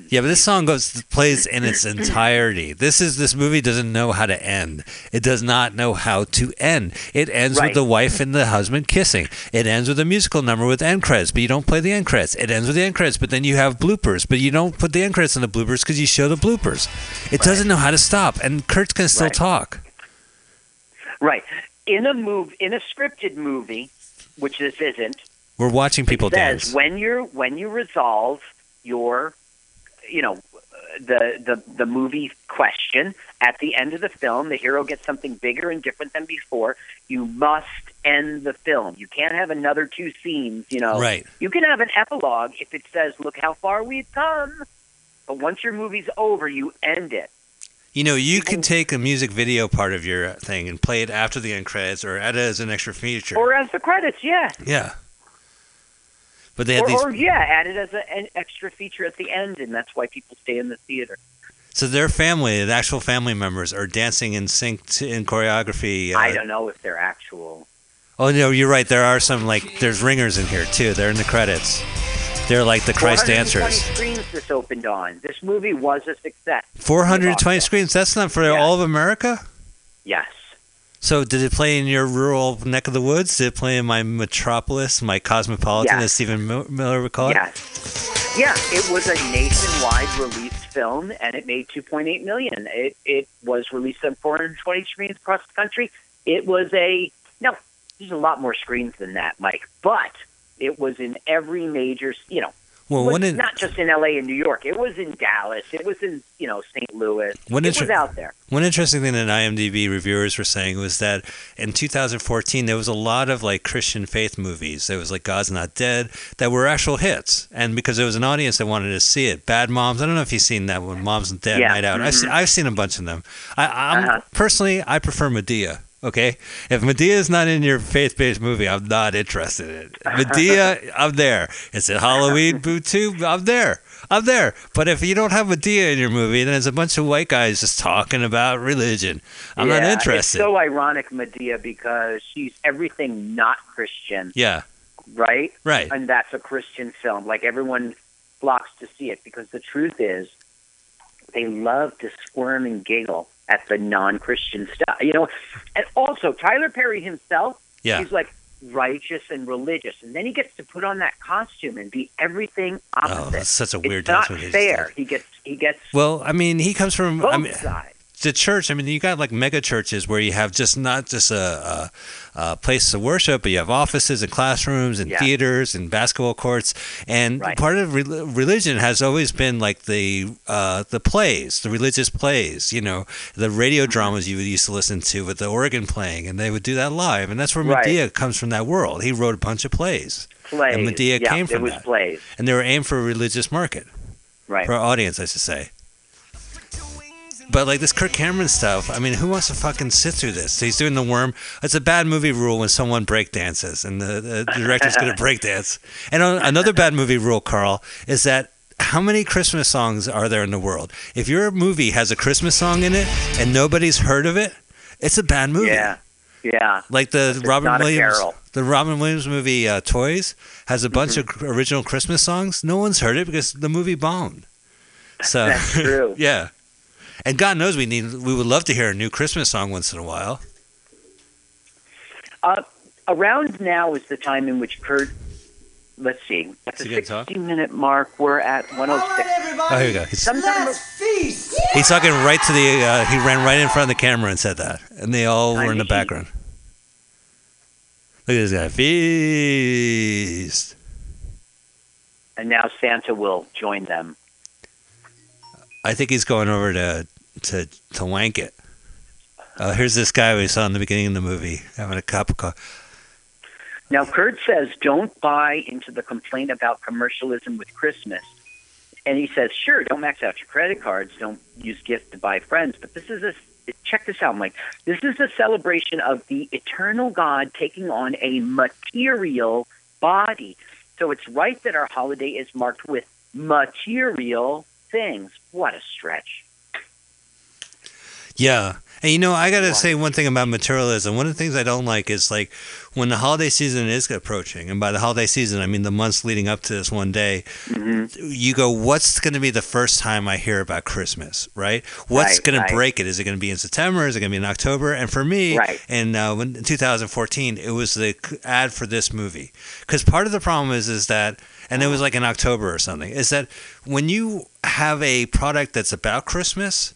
Yeah, but this song goes plays in its entirety. This is this movie doesn't know how to end. It does not know how to end. It ends with the wife and the husband kissing. It ends with a musical number with end credits, but you don't play the end credits. It ends with the end credits, but then you have bloopers, but you don't put the end credits in the bloopers because you show the bloopers. It doesn't know how to stop, and Kirk's can still Right. talk. right in a move in a scripted movie, which this isn't. We're watching people it says dance. when you're when you resolve your you know the the the movie question at the end of the film the hero gets something bigger and different than before you must end the film you can't have another two scenes you know Right. you can have an epilogue if it says look how far we've come but once your movie's over you end it You know, you can take a music video part of your thing and play it after the end credits, or add it as an extra feature. Or as the credits, yeah. yeah. But they Or, these. or yeah, add it as a, an extra feature at the end, and that's why people stay in the theater. So their family, the actual family members, are dancing in sync to, in choreography. Uh, I don't know if they're actual. Oh no, you're right. There are some like there's ringers in here too. They're in the credits. They're like the Christ 420 dancers. screens this opened on. This movie was a success. 420 screens. That's not for Yeah. all of America. Yes. So did it play in your rural neck of the woods? Did it play in my metropolis, my cosmopolitan, Yes. as Stephen Miller would call it? Yes. Yeah, it was a nationwide released film, and it made 2.8 million. It it was released on 420 screens across the country. It was a no. There's a lot more screens than that, Mike, but it was in every major. You know, Well, was it, not just in L.A. and New York. It was in Dallas. It was in you know St. Louis. When it inter- was out there. One interesting thing that IMDb reviewers were saying was that in 2014 there was a lot of like Christian faith movies. There was like God's Not Dead that were actual hits, and because there was an audience that wanted to see it. Bad Moms. I don't know if you've seen that one. Moms and Dad Yeah. Night Out. I've, Mhm. seen, I've seen a bunch of them. I, I'm Uh-huh. personally I prefer Madea. Okay, if Madea is not in your faith-based movie, I'm not interested in it. Madea, [laughs] I'm there. It's at Halloween Boo too. I'm there. I'm there. But if you don't have Madea in your movie, then it's a bunch of white guys just talking about religion. I'm not interested. It's so ironic, Madea, because she's everything not Christian, yeah, right? right. and that's a Christian film. Like everyone flocks to see it because the truth is, they love to squirm and giggle at the non-Christian stuff. You know, and also Tyler Perry himself, Yeah. he's like righteous and religious, and then he gets to put on that costume and be everything Oh, opposite. that's such a weird it's not fair. He gets he gets Well, I mean, he comes from. both I mean, sides. The church. I mean, you got like mega churches where you have just not just a, a, a place to worship, but you have offices and classrooms and Yeah. theaters and basketball courts. And Right. part of re- religion has always been like the uh, the plays, the religious plays. You know, the radio Mm-hmm. dramas you used to listen to with the organ playing, and they would do that live. And that's where Right. Madea comes from. That world. He wrote a bunch of plays, Plays. and Madea yeah, came it was that. plays. and they were aimed for a religious market, Right. for audience, I should say. But like this Kirk Cameron stuff, I mean, who wants to fucking sit through this? He's doing the worm. It's a bad movie rule when someone break dances and the, the director's going [laughs] to break dance. And another bad movie rule, Carl, is that how many Christmas songs are there in the world? If your movie has a Christmas song in it and nobody's heard of it, it's a bad movie. Yeah. Yeah. Like the It's Robin Williams, the Robin Williams movie uh, Toys has a bunch of original Christmas songs. No one's heard it because the movie bombed. So That's true. [laughs] yeah, and God knows we need. We would love to hear a new Christmas song once in a while. Uh, around now is the time in which Kirk. Let's see. At the Is he gonna talk? 60 minute mark, we're at 106. Oh, here we go. He's, Sometime feast. he's talking right to the. Uh, he ran right in front of the camera and said that, and they all were in the Tiny. background. Look at this guy. Feast. and now Santa will join them. I think he's going over to to to wank it. Uh, here's this guy we saw in the beginning of the movie having a cup of coffee. Now, Kirk says, don't buy into the complaint about commercialism with Christmas. And he says, sure, don't max out your credit cards, don't use gifts to buy friends. But this is a, check this out, Mike. This is a celebration of the eternal God taking on a material body. So it's right that our holiday is marked with material things. What a stretch. Yeah. And you know, I got to say one thing about materialism. One of the things I don't like is like when the holiday season is approaching, and by the holiday season, I mean the months leading up to this one day, you go, what's going to be the first time I hear about Christmas, right? What's Right, going right. to break it? Is it going to be in September? Is it going to be in October? And for me, Right. in, uh, in 2014, it was the ad for this movie. Because part of the problem is, is that, and it was like in October or something, is that when you have a product that's about Christmas,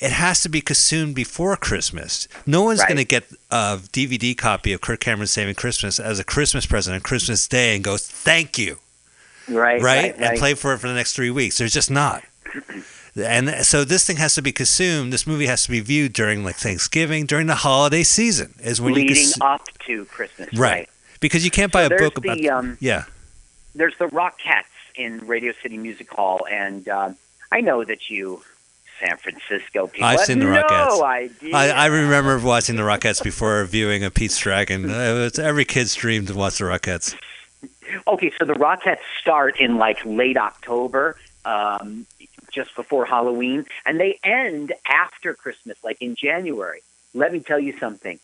it has to be consumed before Christmas. No one's Right. going to get a DVD copy of Kirk Cameron Saving Christmas as a Christmas present on Christmas Day and goes, thank you, Right, right? right, And right. play for it for the next three weeks. There's just not. [clears throat] And so this thing has to be consumed. This movie has to be viewed during like Thanksgiving, during the holiday season, is when you leading cons- up to Christmas. right. Because you can't buy a book about the, um, yeah. there's the Rockettes in Radio City Music Hall, and um, I know that you San Francisco people I've seen the no Rockettes. idea. I, I remember watching the Rockettes before [laughs] viewing a Pete's Dragon. Uh, It's every kid's dream to watch the Rockettes. Okay, so the Rockettes start in like late October, um, just before Halloween, and they end after Christmas, like in January. Let me tell you something.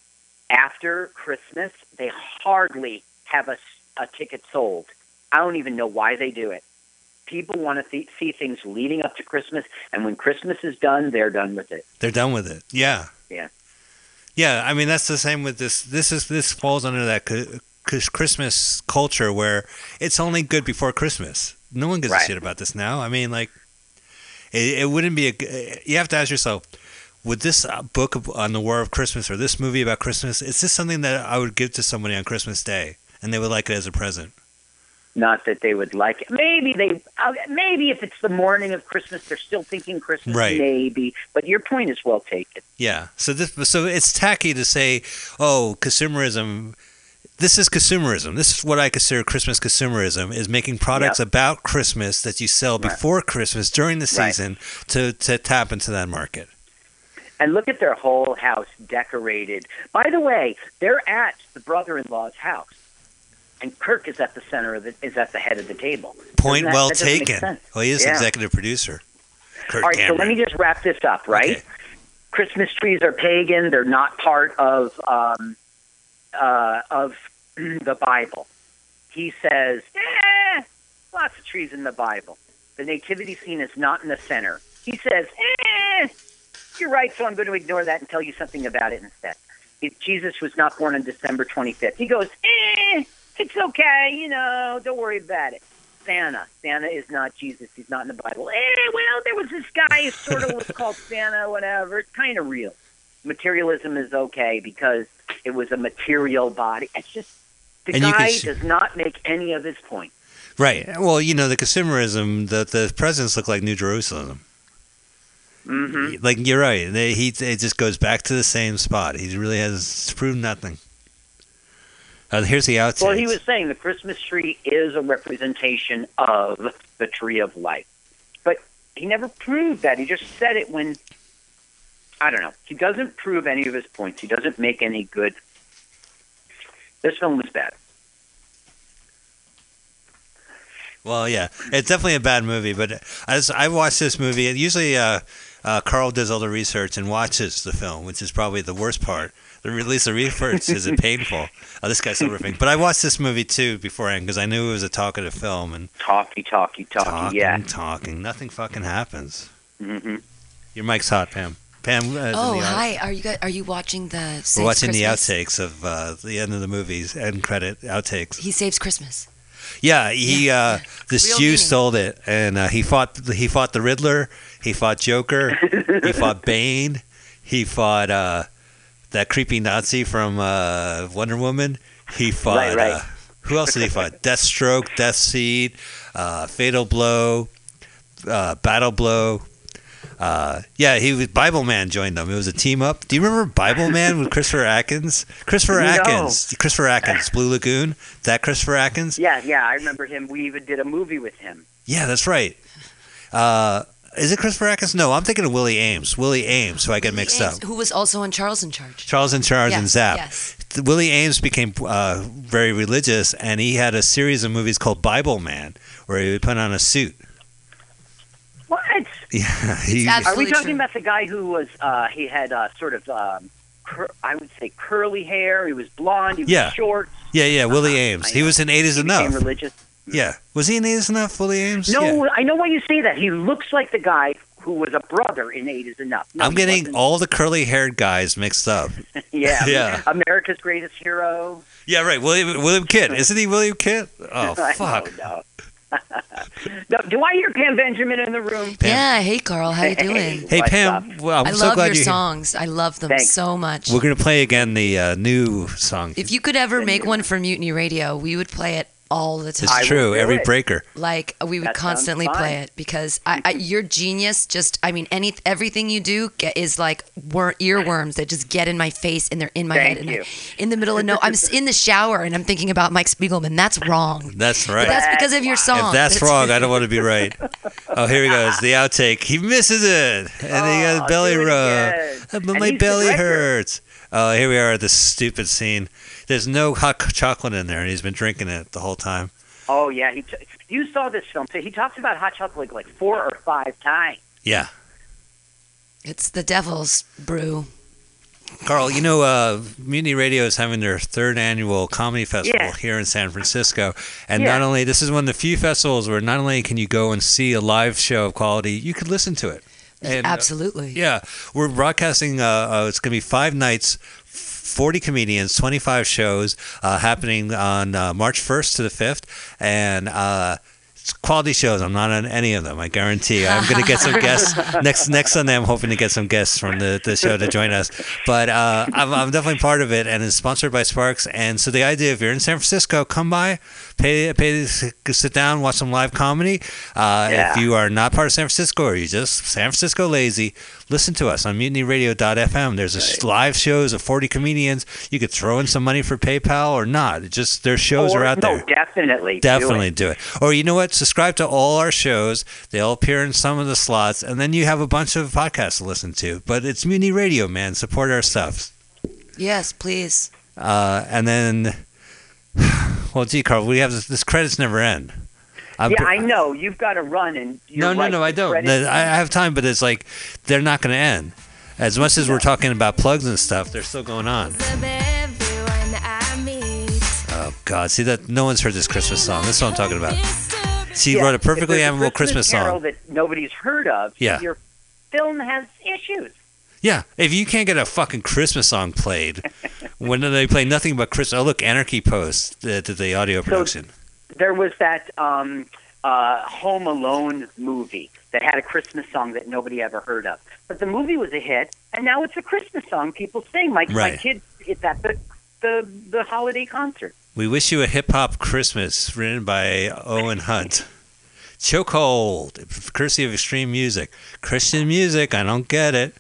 After Christmas, they hardly have a, a ticket sold. I don't even know why they do it. People want to th- see things leading up to Christmas, and when Christmas is done, they're done with it. They're done with it. Yeah. Yeah. Yeah, I mean that's the same with this. This is this falls under that c- Christmas culture where it's only good before Christmas. No one gives a shit about this now. I mean, like, it, it wouldn't be a. You have to ask yourself, would this uh, book on the War of Christmas or this movie about Christmas is this something that I would give to somebody on Christmas Day and they would like it as a present? Not that they would like it. Maybe they. Uh, maybe if it's the morning of Christmas, they're still thinking Christmas. Right. Maybe, but your point is well taken. Yeah. So this so it's tacky to say, oh, consumerism. This is consumerism. This is what I consider Christmas consumerism: is making products Yep. about Christmas that you sell Right. before Christmas during the Right. season to to tap into that market. And look at their whole house decorated. By the way, they're at the brother-in-law's house, and Kirk is at the center of it. Is at the head of the table. Point that- well that taken. Well, he is Yeah. executive producer. Kirk All right, so let me just wrap this up. Right, Okay. Christmas trees are pagan. They're not part of um, uh, of [clears throat] the Bible. He says, eh, lots of trees in the Bible. The nativity scene is not in the center. He says, eh, you're right, so I'm going to ignore that and tell you something about it instead. If Jesus was not born on December 25th, he goes, eh, it's okay, you know, don't worry about it. Santa. Santa is not Jesus. He's not in the Bible. Eh, well, there was this guy who sort of was called [laughs] Santa, whatever. It's kind of real. Materialism is okay because it was a material body. It's just the And guy does not make any of his point. Right. Well, you know the consumerism. The the presents look like New Jerusalem. hmm Like you're right. They, he it just goes back to the same spot. He really has proved nothing. Uh, here's the outtakes. Well, he was saying the Christmas tree is a representation of the tree of life. But he never proved that. He just said it when, I don't know. He doesn't prove any of his points. He doesn't make any good. This film was bad. Well, yeah, it's definitely a bad movie. But as I watched this movie, and usually uh, uh, Carl does all the research and watches the film, which is probably the worst part. The release of research is it painful. [laughs] Oh, this guy's so ripping. But I watched this movie too beforehand because I knew it was a talkative film and Talky, talky, talky. talking, yeah. talking. Nothing fucking happens. hmm Your mic's hot, Pam. Pam. Uh, Oh, the hi. Are you guys, are you watching the Saves We're watching Christmas? the outtakes of uh, the end of the movies, end credit outtakes. He saves Christmas. Yeah, he Yeah, uh, yeah. this Real Jew meaning. sold it, and uh, he fought he fought the Riddler, he fought Joker, he [laughs] fought Bane, he fought uh, that creepy Nazi from uh, Wonder Woman. He fought Right, right. Uh, who else did he fight? [laughs] Deathstroke, Deathseed, uh, Fatal Blow, uh, Battle Blow. Uh, yeah, he was Bible Man joined them. It was a team up. Do you remember Bible Man with Christopher Atkins? Christopher No. Atkins. Christopher Atkins, Blue Lagoon. That Christopher Atkins? Yeah, yeah. I remember him. We even did a movie with him. Yeah, that's right. Uh, is it Christopher Atkins? No, I'm thinking of Willie Aames. Willie Aames, who I get mixed Ames, up. Who was also on Charles in Charge. Charles in Charge Yeah, and Zap. yes. Willie Aames became uh, very religious, and he had a series of movies called Bible Man, where he would put on a suit. What? [laughs] Yeah, he, absolutely Are we talking true. about the guy who was? Uh, he had uh, sort of, um, cur- I would say, curly hair. He was blonde. He was Yeah. short. yeah, yeah. Willie Uh-huh, Ames. I He know. was in Eight Is He Enough. became religious. Yeah, was he in Eight Is Enough? Willie Aames. No, Yeah. I know why you say that. He looks like the guy who was a brother in Eight Is Enough. No, I'm getting wasn't. all the curly-haired guys mixed up. [laughs] yeah, [laughs] Yeah. America's Greatest Hero. Yeah, right. William William Kidd. Isn't he William Kidd? [laughs] Oh fuck. don't no, do I hear Pam Benjamin in the room? Pam. Yeah. Hey, Carl. How you doing? Hey What's Pam. Well, I'm I so love glad your you're here. songs. I love them Thanks. so much. We're gonna play again the uh, new song. If you could ever make one for Mutiny Radio, we would play it all the time. It's true. Every it. breaker. Like we would That constantly play it because I, I, your genius just I mean any everything you do get, is like wor- earworms that just get in my face and they're in my Thank head and you. I, in the middle of no I'm in the shower and I'm thinking about Mike Spiegelman that's wrong That's But right. that's because of your song If that's It's- wrong, [laughs] I don't want to be right. Oh, here he goes. The outtake. He misses it. And he got Oh, a belly do rub. But And my belly hurts. Oh, here we are at this stupid scene. There's no hot chocolate in there, and he's been drinking it the whole time. Oh yeah, he t- you saw this film. So he talks about hot chocolate like four or five times. Yeah. it's the devil's brew Carl, you know, uh, Mutiny Radio is having their third annual comedy festival Yeah. here in San Francisco. And Yeah. not only, this is one of the few festivals where not only can you go and see a live show of quality, you could listen to it. And, uh, absolutely Yeah, we're broadcasting. Uh, uh, it's going to be five nights, forty comedians, twenty-five shows uh, happening on uh, March first to the fifth, and. Uh, it's quality shows. I'm not on any of them. I guarantee. I'm going to get some guests [laughs] next next Sunday. I'm hoping to get some guests from the, the show to join us. But uh, I'm, I'm definitely part of it, and it's sponsored by Sparks. And so the idea, if you're in San Francisco, come by, pay pay to sit down, watch some live comedy. Uh, If you are not part of San Francisco or you just San Francisco lazy, listen to us on mutinyradio.fm. There's a s live shows of 40 comedians. You could throw in some money for PayPal or not. It just their shows or, are out no, there. definitely, do Definitely it. do it. Or you know what? Subscribe to all our shows. They'll appear in some of the slots, and then you have a bunch of podcasts to listen to. But it's Mutiny Radio, man. Support our stuff. yes please Uh, and then, [sighs] well, gee, Carl, we have this, this credits never end. I'm Yeah, br- I know you've got to run and you're no, no, right, no, I don't. No, I I have time, but it's like they're not going to end. As much as we're talking about plugs and stuff, they're still going on. Oh God! See that? No one's heard this Christmas song. This is what I'm talking about. She Yeah, wrote a perfectly there's a admirable Christmas, Carol song. that nobody's heard of. Yeah. your film has issues. Yeah, if you can't get a fucking Christmas song played, [laughs] when they play nothing but Christmas. Oh, look, Anarchy Post did the, the audio production. There was that um, uh, Home Alone movie that had a Christmas song that nobody ever heard of, but the movie was a hit, and now it's a Christmas song people sing. My my kids, it's at the the the holiday concert. We wish you a hip hop Christmas, written by Owen Hunt. [laughs] Chokehold, courtesy of Extreme Music. Christian music, I don't get it.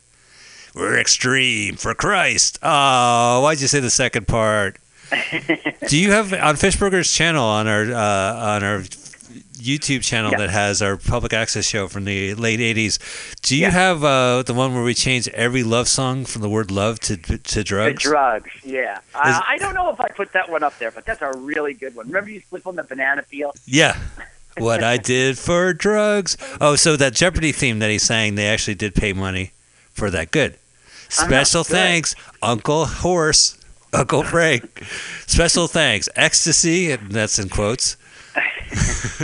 We're extreme for Christ. Oh, why'd you say the second part? [laughs] Do you have on Fishburger's channel on our uh, on our YouTube channel Yeah. that has our public access show from the late '80s? Do you Yeah. have uh, the one where we change every love song from the word love to to The drugs? drugs, yeah. Is- Uh, I don't know if I put that one up there, but that's a really good one. Remember you slip on the banana peel? Yeah. [laughs] What I did for drugs. Oh, so that Jeopardy theme that he sang, they actually did pay money for that. Good. Uh-huh, Special thanks, Uncle Horse, Uncle Frank. Special thanks, Ecstasy, and that's in quotes. [laughs]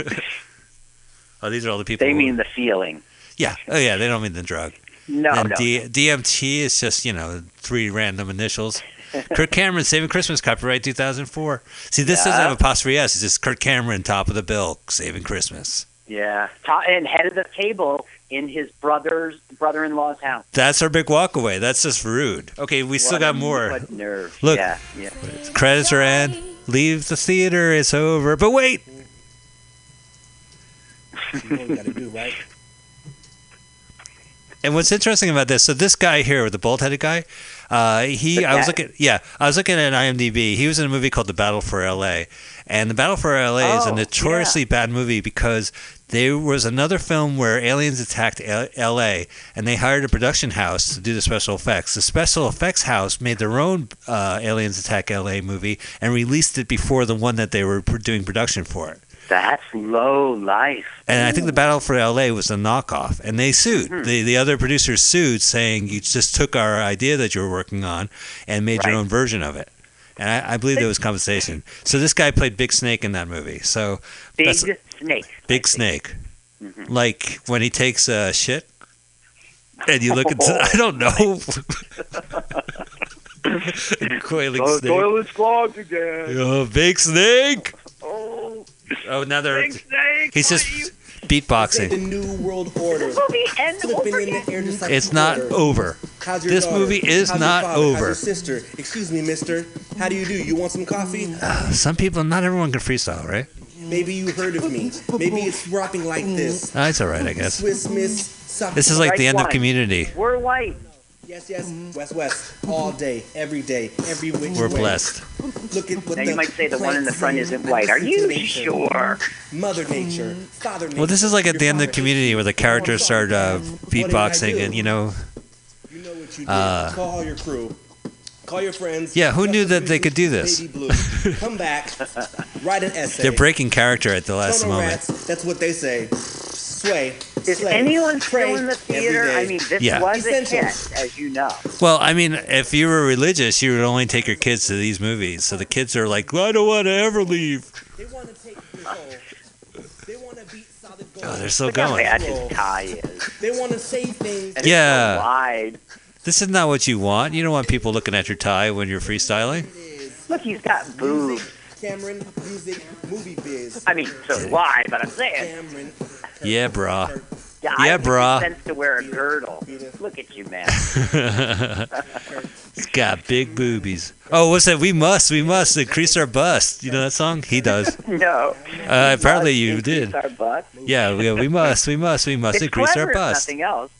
oh, these are all the people. They who- mean the feeling. yeah. Oh, yeah. They don't mean the drug. No, and no. D- DMT is just you know three random initials. [laughs] Kirk Cameron, Saving Christmas, copyright 2004. See, this doesn't Yeah. have apostrophe S. It's just Kirk Cameron, top of the bill, Saving Christmas. Yeah, Ta- and head of the table in his brother's brother-in-law's house. That's our big walkaway. That's just rude. Okay, we still got a- more. What nerve. Look. Yeah, yeah. Credits are end. Leave the theater. It's over. But wait. [laughs] You know what gotta do, right? And what's interesting about this? So this guy here, the bald-headed guy, uh, he I was looking. Yeah, I was looking at IMDb. He was in a movie called The Battle for L.A. And The Battle for L.A. is a Oh, notoriously bad movie because there was another film where aliens attacked L- L.A. and they hired a production house to do the special effects. The special effects house made their own uh, Aliens Attack L.A. movie and released it before the one that they were doing production for. That's low life. And I think the Battle for LA was a knockoff, and they sued. Mm-hmm. The the other producers sued, saying you just took our idea that you were working on and made your own version of it. And I, I believe there was compensation. So this guy played Big Snake in that movie. So Big snake. Big Snake, Mm-hmm. like when he takes a shit, and you look at [laughs] I don't know. [laughs] Coiling Oh, snake. toilet's clogged again. Oh, big snake. Oh, Oh, now they're. big snake. He's just are you- The beatboxing. new world order. movie ends Flipping over in again. the air just like It's not quarter. over. This daughter? movie is How's not father? over. How's your sister? Excuse me, mister. How do you do? You want some coffee? Uh, some people, not everyone can freestyle, right? Maybe you heard of me. Maybe it's rapping like this. Ah, That's all right, I guess. Swiss Miss. Suck- This is like the Right end of. Community. We're white. Yes, yes. West, west. All day, every day, every which We're way. blessed. Look at what Now the you might say the one in the front isn't white. Are you nature. sure? Mother Nature, Father Nature. Well, this is like at the end of father Community where the characters start uh, beatboxing and, you know, You know what you did. Uh, Call all your crew. Call your friends. Yeah, who knew that they could do this? Baby blue. Come back. [laughs] Write an essay. they're breaking character at the last Sono moment. rats, that's what they say. Sway. Is slay, anyone still in the theater? I mean, this Yeah. was a Essential. hit, as you know. Well, I mean, if you were religious, you would only take your kids to these movies. So the kids are like, I don't want to ever leave. They want to take your soul. They want to beat solid gold. Oh, they're still Look going. bad his tie is. They want to say things. And Yeah. It's so wide. This is not what you want. You don't want people looking at your tie when you're freestyling. Look, he's got boobs. Cameron, music, movie biz. I mean, so do I, but I'm saying. Cameron. Yeah, brah. Yeah, Yeah, I brah. sense to wear a girdle. Look at you, man. He's got big boobies. Oh, what's that? We must, we must increase our bust. You know that song? He does. [laughs] no. Uh, apparently you Increase did. Our butt. Yeah, we, we must, we must, we must It's increase clever our if bust. nothing else.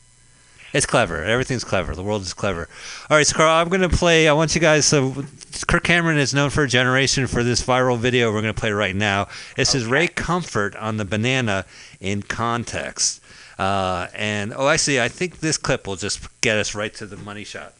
It's clever. Everything's clever. The world is clever. All right, so Carl, I'm going to play. I want you guys. So, Kirk Cameron is known for a generation for this viral video we're going to play right now. This is Ray Comfort on the banana in context. Uh, and oh, actually, I think this clip will just get us right to the money shot.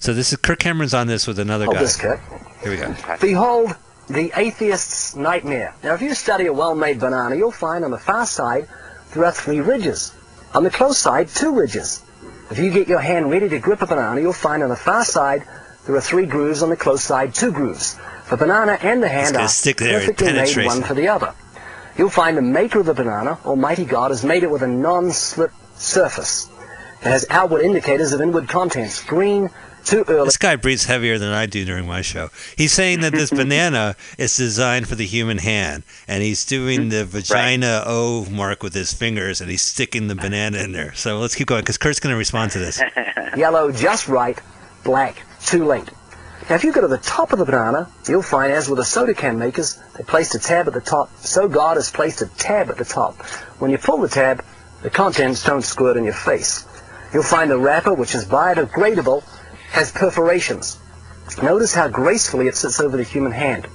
So this is Kirk Cameron's on this with another Hold guy. this, Kirk. Here we go. Behold the atheist's nightmare. Now, if you study a well-made banana, you'll find on the far side there are three ridges. On the close side, two ridges. If you get your hand ready to grip a banana, you'll find on the far side there are three grooves, on the close side, two grooves. The banana and the hand are stick there perfectly made one for the other. You'll find the maker of the banana, Almighty God, has made it with a non-slip surface. It has outward indicators of inward contents, green, too early. This guy breathes heavier than I do during my show. He's saying that this [laughs] banana is designed for the human hand, and he's doing the vagina O mark with his fingers, and he's sticking the banana in there. So let's keep going, because Kirk's going to respond to this. [laughs] Yellow just right, black too late. Now if you go to the top of the banana, you'll find as with the soda can makers, they placed a tab at the top, so God has placed a tab at the top. When you pull the tab, the contents don't squirt in your face. You'll find the wrapper, which is biodegradable, has perforations. Notice how gracefully it sits over the human hand.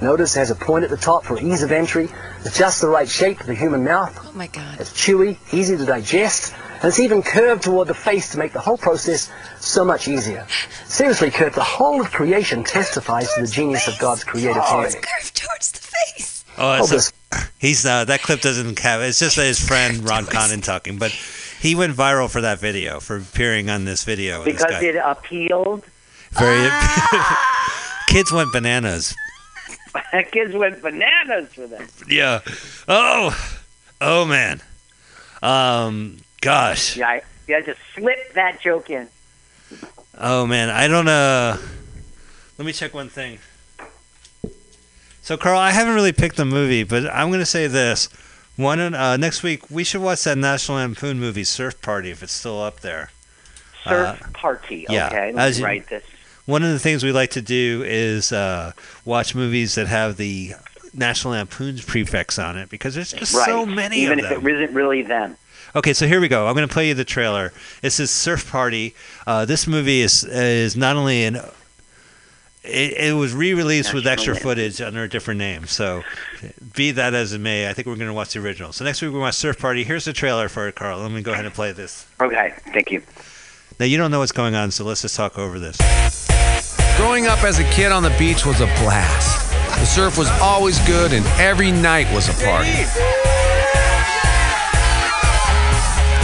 Notice it has a point at the top for ease of entry. It's just the right shape for the human mouth. Oh my God. It's chewy, easy to digest, and it's even curved toward the face to make the whole process so much easier. Seriously, Kirk, the whole of creation testifies to the genius of God's creative hand. Curved towards the face. Oh, Hold it's a, [laughs] he's uh, that clip doesn't have. It's just his friend Ron Conan talking, but he went viral for that video for appearing on this video. Because guy- it appealed. very [laughs] kids went bananas. [laughs] Kids went bananas for them. Yeah. Oh, oh man. Um, gosh. Yeah, I, yeah, just slip that joke in. Oh man, I don't uh Let me check one thing. So Carl, I haven't really picked the movie, but I'm going to say this. One uh, next week we should watch that National Lampoon movie Surf Party if it's still up there. Surf Uh, party. yeah, Okay, let as me you- write this. One of the things we like to do is uh, watch movies that have the National Lampoon's prefix on it because there's just right. so many Even if them. it isn't really them. Okay, so here we go. I'm going to play you the trailer. This is Surf Party. Uh, this movie is is not only an it, it was re-released with extra National footage under a different name. So, be that as it may, I think we're going to watch the original. So next week we watch Surf Party. Here's the trailer for it, Carl. Let me go ahead and play this. Okay, thank you. Now you don't know what's going on, so let's just talk over this. Growing up as a kid on the beach was a blast. The surf was always good and every night was a party.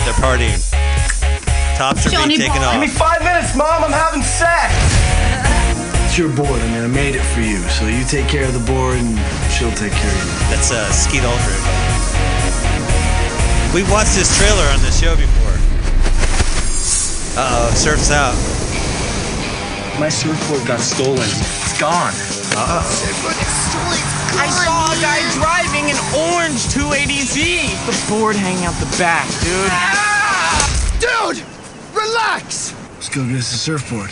They're partying. Tops are being taken off. Give me five minutes, Mom. I'm having sex. It's your board. I mean, I made it for you. So you take care of the board, and she'll take care of you. That's uh, Skeet Ulrich. We watched this trailer on the show before. Uh oh, surf's out. My surfboard got stolen. It's gone. Uh oh. I saw a guy driving an orange 280Z. The board hanging out the back, dude. Dude, relax. Let's go get us a surfboard.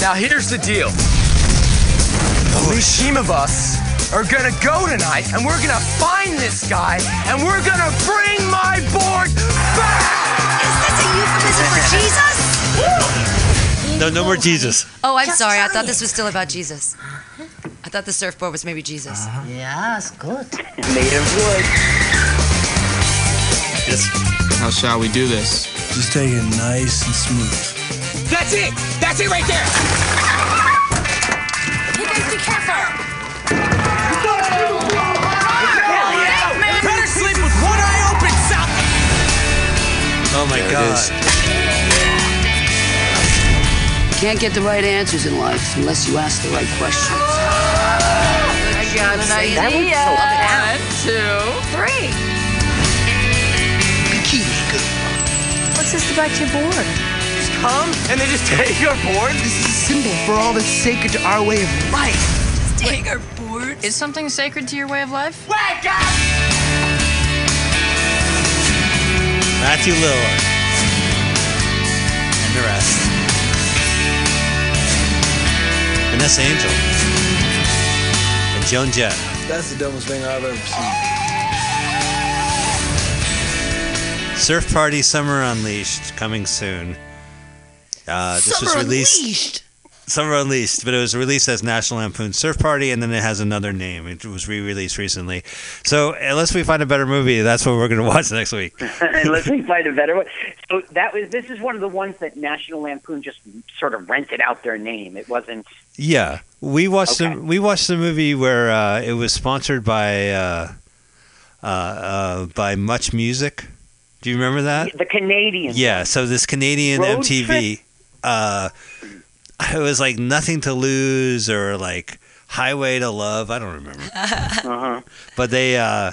Now here's the deal. At least team of us are gonna go tonight, and we're gonna find this guy, and we're gonna bring my board back. Is this a euphemism for Jesus? No, no more Jesus. Oh, I'm sorry. I thought this was still about Jesus. I thought the surfboard was maybe Jesus. Yes, good. Made of wood. How shall we do this? Just take it nice and smooth. That's it. That's it right there. You guys be careful. Better sleep with one eye open, South. Oh my God. Can't get the right answers in life unless you ask the right questions. I got an idea. One, two, three. What's this about your board? Just come and they just [laughs] take our board. This is a symbol for all that's sacred to our way of life. Take our board. Is something sacred to your way of life? Wake up! Matthew Lillard. And the rest. Vanessa Angel. And Joan Jett. That's the dumbest thing I've ever seen. Surf Party Summer Unleashed coming soon. Uh, this was released. Unleashed. Summer Unleashed, but it was released as National Lampoon Surf Party, and then it has another name. It was re-released recently. So unless we find a better movie, that's what we're going to watch [laughs] next week. [laughs] Unless we find a better one. So that was this is one of the ones that National Lampoon just sort of rented out their name. It wasn't Yeah, we watched Okay. the we watched the movie where uh, it was sponsored by uh, uh, uh, by Much Music. Do you remember that? the Canadian. Yeah, so this Canadian Road MTV, uh, [laughs] it was like Nothing to Lose or like Highway to Love. I don't remember, [laughs] Uh-huh. but they uh,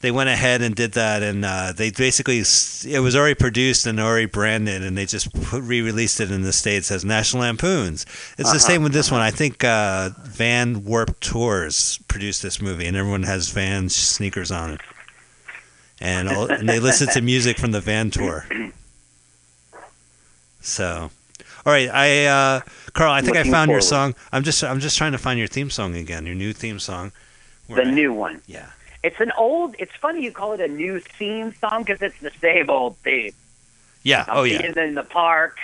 they went ahead and did that, and uh, they basically it was already produced and already branded, and they just put, re-released it in the states as National Lampoons. It's the Uh-huh, same with this one. I think uh, Van Warp Tours produced this movie, and everyone has Van sneakers on it. And, all, and they listen to music from the Van tour. [clears throat] So, all right, I uh, Carl, I think I Looking found your song. I'm just I'm just trying to find your theme song again, your new theme song. the new one. Yeah. It's an old. It's funny you call it a new theme song because it's the same old theme. Yeah. I'm Oh yeah. in the park,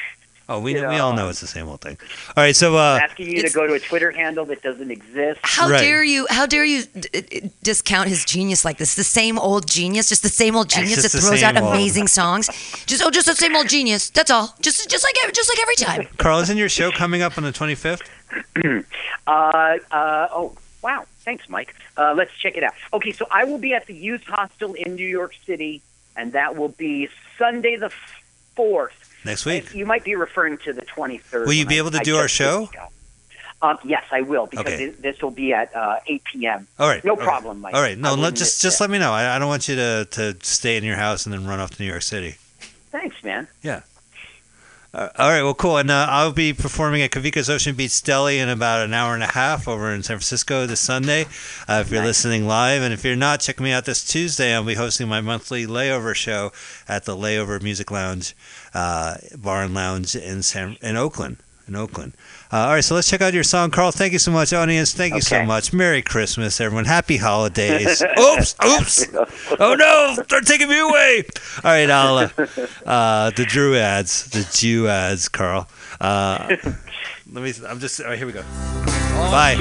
Oh, we you we all know. know it's the same old thing. All right, so uh, asking you to go to a Twitter handle that doesn't exist. How Right. dare you? How dare you d- d- discount his genius like this? The same old genius, just the same old genius just that throws out old- amazing songs. Just oh, just the same old genius. That's all. Just just like every, just like every time. [laughs] Carl, isn't your show coming up on the 25th? [clears throat] Uh, uh, oh, wow. Thanks, Mike. Uh, let's check it out. Okay, so I will be at the Youth Hostel in New York City, and that will be Sunday the 4th. Next week. You might be referring to the 23rd. Will you be able to I do our show? Um, yes, I will, because Okay. it- this will be at uh, 8 p.m. All right. No right. problem, Mike. All right. No, let, just just it. let me know. I, I don't want you to to stay in your house and then run off to New York City. Thanks, man. Yeah. Uh, all right. Well, cool. And uh, I'll be performing at Kavika's Ocean Beach Deli in about an hour and a half over in San Francisco this Sunday. Uh, if you're listening live, and if you're not, check me out this Tuesday. I'll be hosting my monthly layover show at the Layover Music Lounge, uh, Bar and Lounge in San in Oakland. In Oakland. Uh, all right, so let's check out your song, Carl. Thank you so much, audience. Thank you so much. Merry Christmas, everyone. Happy holidays. [laughs] oops, oops. Oh no, they're taking me away. All right, I'll uh, uh, the Drew ads, the Jew ads, Carl. Uh, [laughs] let me. I'm just. All right, here we go. Bye.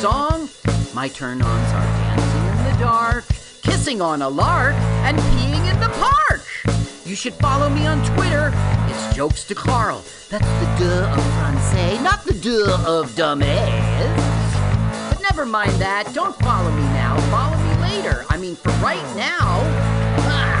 Song. My turn-ons are dancing in the dark, kissing on a lark, and peeing in the park. You should follow me on Twitter. It's Jokes to Carl. That's the duh of Francais, not the duh of dumbass. But never mind that. Don't follow me now. Follow me later. I mean, for right now, ah,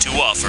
to offer.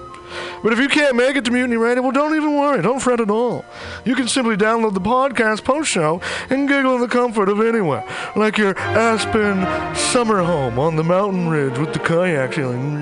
But if you can't make it to Mutiny Radio, well, don't even worry. Don't fret at all. You can simply download the podcast post show and giggle in the comfort of anywhere, like your Aspen summer home on the mountain ridge with the kayak feeling.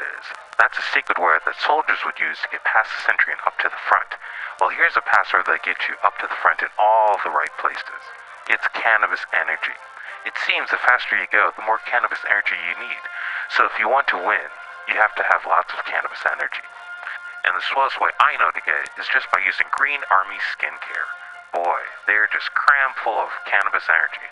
Is. That's a secret word that soldiers would use to get past the sentry and up to the front. Well, here's a password that gets you up to the front in all the right places. It's cannabis energy. It seems the faster you go, the more cannabis energy you need. So if you want to win, you have to have lots of cannabis energy. And the slowest way I know to get it is just by using Green Army Skincare. Boy, they're just cram full of cannabis energy.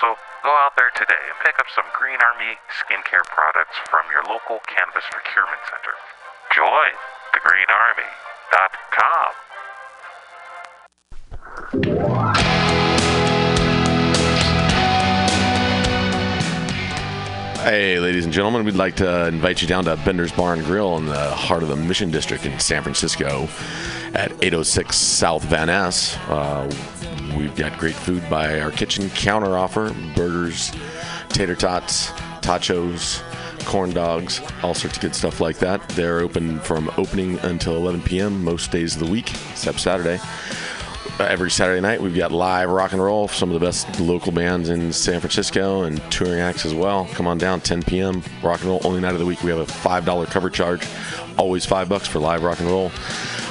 So go out there today and pick up some Green Army skincare products from your local cannabis procurement center. Join thegreenarmy.com. Hey, ladies and gentlemen, we'd like to invite you down to Bender's Bar and Grill in the heart of the Mission District in San Francisco at 806 South Van Ness. Uh, we've got great food by our kitchen counter offer burgers, tater tots, tachos, corn dogs, all sorts of good stuff like that. They're open from opening until 11 p.m. most days of the week, except Saturday. Uh, every Saturday night, we've got live rock and roll, some of the best local bands in San Francisco and touring acts as well. Come on down, 10 p.m. Rock and roll, only night of the week. We have a $5 cover charge, always five bucks for live rock and roll.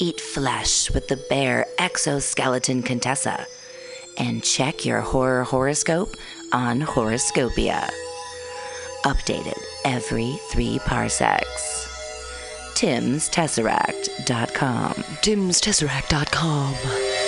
Eat flesh with the bear exoskeleton Contessa. And check your horror horoscope on Horoscopia. Updated every three parsecs. Tim'sTesseract.com. Tim'sTesseract.com.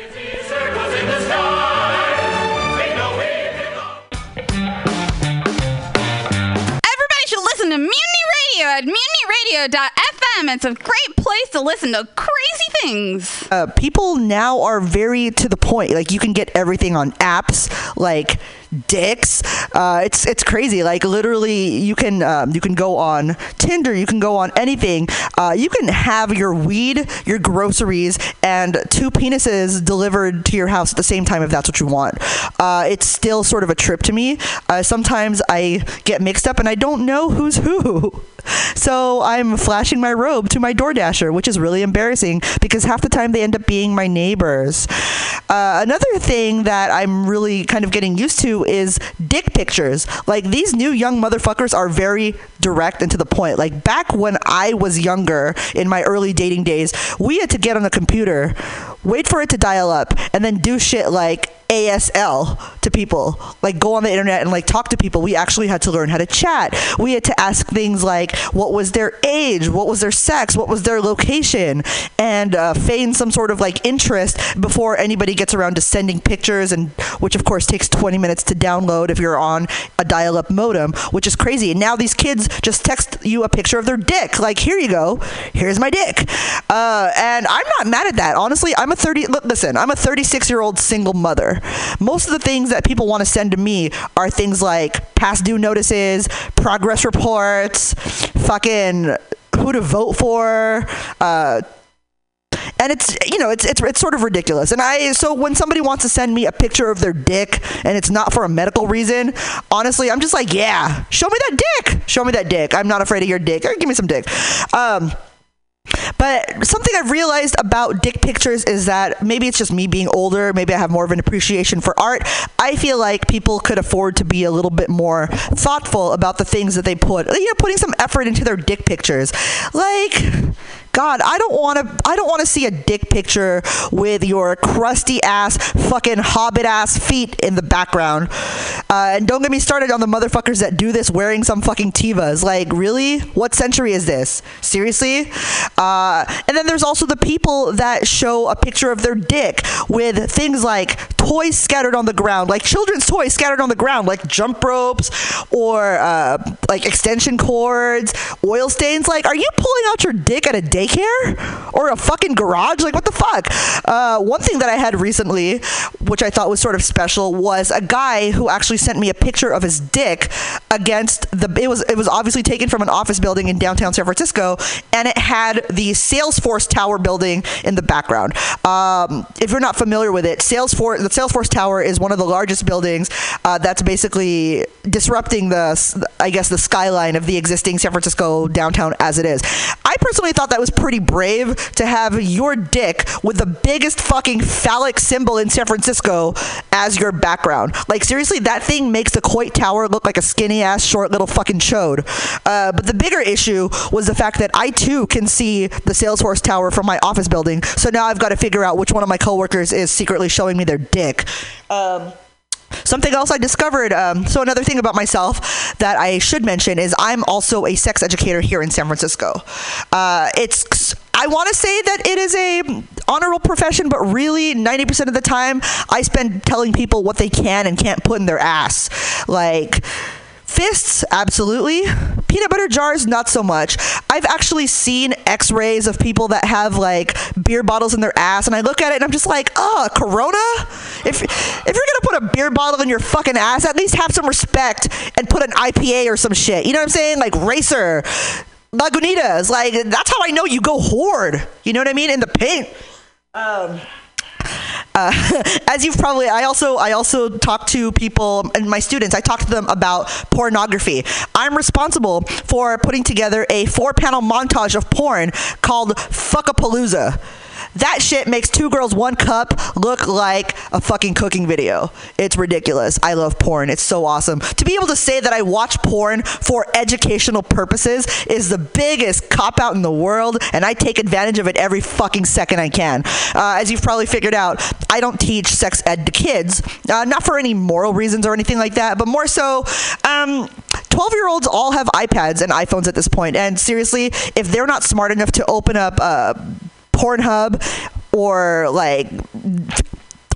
Everybody should listen to Mutiny Radio at mutinyradio.fm. It's a great place to listen to crazy things. uh, people now are very to the point. Like you can get everything on apps like Dix. Uh, it's it's crazy. Like literally, you can um, you can go on Tinder. You can go on anything. Uh, you can have your weed, your groceries, and two penises delivered to your house at the same time if that's what you want. Uh, it's still sort of a trip to me. Uh, sometimes I get mixed up and I don't know who's who. [laughs] So I'm flashing my robe to my DoorDasher, which is really embarrassing because half the time they end up being my neighbors. Uh, another thing that I'm really kind of getting used to is dick pictures. Like these new young motherfuckers are very direct and to the point. Like back when I was younger in my early dating days, we had to get on the computer, wait for it to dial up, and then do shit like ASL to people. Like go on the internet and like talk to people. We actually had to learn how to chat. We had to ask things like what was their age, what was their sex, what was their location, and uh, feign some sort of like interest before anybody gets around to sending pictures, and which of course takes 20 minutes to download if you're on a dial-up modem, which is crazy. And now these kids just text you a picture of their dick. Like here you go, here's my dick. Uh, and I'm not mad at that. Honestly, I'm a 30. Look, listen, I'm a 36 year old single mother. Most of the things that people want to send to me are things like past due notices, progress reports, fucking who to vote for, uh, and it's you know it's, it's it's sort of ridiculous. And i so when somebody wants to send me a picture of their dick and it's not for a medical reason honestly i'm just like yeah show me that dick show me that dick. I'm not afraid of your dick. Give me some dick. Um but something I've realized about dick pictures is that maybe it's just me being older, maybe I have more of an appreciation for art. I feel like people could afford to be a little bit more thoughtful about the things that they put, you know, putting some effort into their dick pictures. Like, God, I don't want to. I don't want to see a dick picture with your crusty ass, fucking hobbit ass feet in the background. Uh, and don't get me started on the motherfuckers that do this wearing some fucking Tevas. Like, really? What century is this? Seriously? Uh, and then there's also the people that show a picture of their dick with things like toys scattered on the ground, like children's toys scattered on the ground, like jump ropes or uh, like extension cords, oil stains. Like, are you pulling out your dick at a daycare or a fucking garage? Like, what the fuck? Uh, one thing that I had recently, which I thought was sort of special, was a guy who actually sent me a picture of his dick against the. It was it was obviously taken from an office building in downtown San Francisco, and it had the Salesforce Tower building in the background. Um, if you're not familiar with it, Salesforce the Salesforce Tower is one of the largest buildings uh, that's basically disrupting the I guess the skyline of the existing San Francisco downtown as it is. I personally thought that was pretty brave to have your dick with the biggest fucking phallic symbol in San Francisco as your background. Like seriously, that thing makes the Coit Tower look like a skinny ass short little fucking chode. Uh, but the bigger issue was the fact that I too can see the Salesforce Tower from my office building. So now I've got to figure out which one of my coworkers is secretly showing me their dick. Um, Something else I discovered. Um, so another thing about myself that I should mention is I'm also a sex educator here in San Francisco. Uh, it's I want to say that it is a honorable profession, but really 90% of the time I spend telling people what they can and can't put in their ass. Like Fists, absolutely. Peanut butter jars, not so much. I've actually seen x rays of people that have like beer bottles in their ass, and I look at it and I'm just like, oh, Corona? If, if you're gonna put a beer bottle in your fucking ass, at least have some respect and put an IPA or some shit. You know what I'm saying? Like Racer, Lagunitas. Like, that's how I know you go horde. You know what I mean? In the paint. Um, uh, [laughs] as you've probably i also i also talk to people and my students i talk to them about pornography. I'm responsible for putting together a four panel montage of porn called fuckapalooza that shit makes two girls one cup look like a fucking cooking video. It's ridiculous. I love porn. It's so awesome. To be able to say that I watch porn for educational purposes is the biggest cop out in the world, and I take advantage of it every fucking second I can. Uh, as you've probably figured out, I don't teach sex ed to kids, uh, not for any moral reasons or anything like that, but more so. Um, 12 year olds all have iPads and iPhones at this point, and seriously, if they're not smart enough to open up uh, Pornhub or like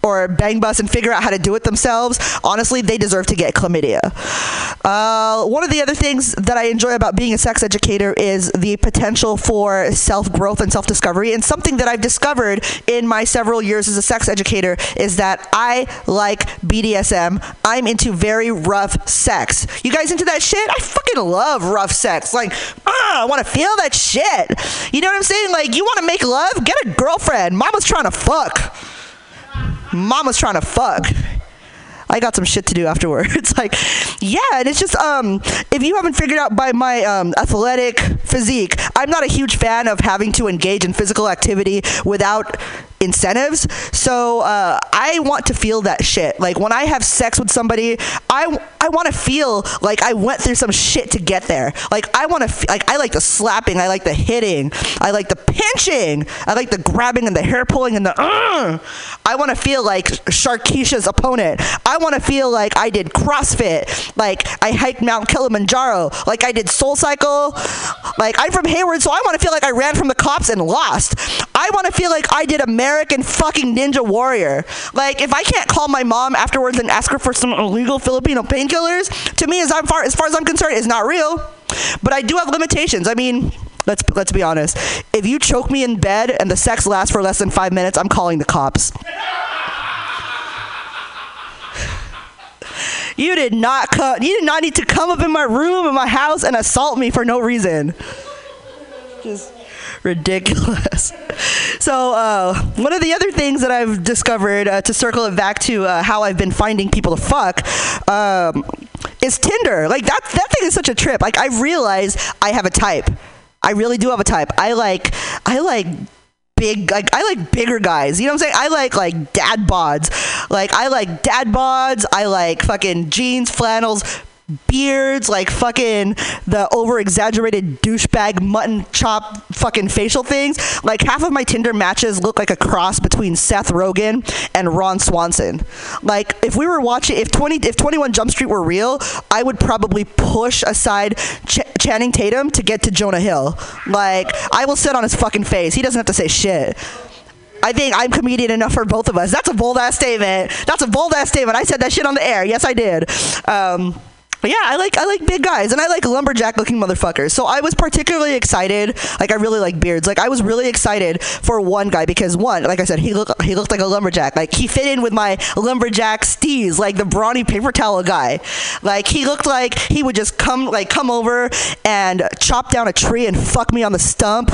or bang bus and figure out how to do it themselves, honestly, they deserve to get chlamydia. Uh, one of the other things that I enjoy about being a sex educator is the potential for self growth and self discovery. And something that I've discovered in my several years as a sex educator is that I like BDSM. I'm into very rough sex. You guys into that shit? I fucking love rough sex. Like, ah, I want to feel that shit. You know what I'm saying? Like, you want to make love? Get a girlfriend. Mama's trying to fuck. Mama's trying to fuck. I got some shit to do afterwards. [laughs] like, yeah, and it's just um, if you haven't figured out by my um, athletic physique, I'm not a huge fan of having to engage in physical activity without incentives. So uh, I want to feel that shit. Like when I have sex with somebody, I I want to feel like I went through some shit to get there. Like I want to f- like I like the slapping, I like the hitting, I like the pinching, I like the grabbing and the hair pulling and the. Uh, I want to feel like Sharkeisha's opponent. I want to feel like I did CrossFit, like I hiked Mount Kilimanjaro, like I did Soul Cycle. Like I'm from Hayward, so I want to feel like I ran from the cops and lost. I want to feel like I did American fucking Ninja Warrior. Like if I can't call my mom afterwards and ask her for some illegal Filipino painkillers, to me as I'm far as far as I'm concerned, is not real. But I do have limitations. I mean, let's let's be honest. If you choke me in bed and the sex lasts for less than five minutes, I'm calling the cops. [laughs] You did not come. You did not need to come up in my room in my house and assault me for no reason. Just ridiculous. [laughs] So uh, one of the other things that I've discovered uh, to circle it back to uh, how I've been finding people to fuck um, is Tinder. Like that that thing is such a trip. Like I realize I have a type. I really do have a type. I like I like big like I like bigger guys. You know what I'm saying? I like like dad bods. Like I like dad bods. I like fucking jeans, flannels, beards, like fucking the over exaggerated douchebag mutton chop fucking facial things. Like half of my Tinder matches look like a cross between Seth Rogen and Ron Swanson. Like if we were watching, if 20, if 21 Jump Street were real, I would probably push aside Ch- Channing Tatum to get to Jonah Hill. Like I will sit on his fucking face. He doesn't have to say shit. I think I'm comedian enough for both of us. That's a bold ass statement. That's a bold ass statement. I said that shit on the air. Yes, I did. Um, but yeah, I like I like big guys and I like lumberjack looking motherfuckers. So I was particularly excited. Like I really like beards. Like I was really excited for one guy because one, like I said, he looked he looked like a lumberjack. Like he fit in with my lumberjack steez, like the brawny paper towel guy. Like he looked like he would just come like come over and chop down a tree and fuck me on the stump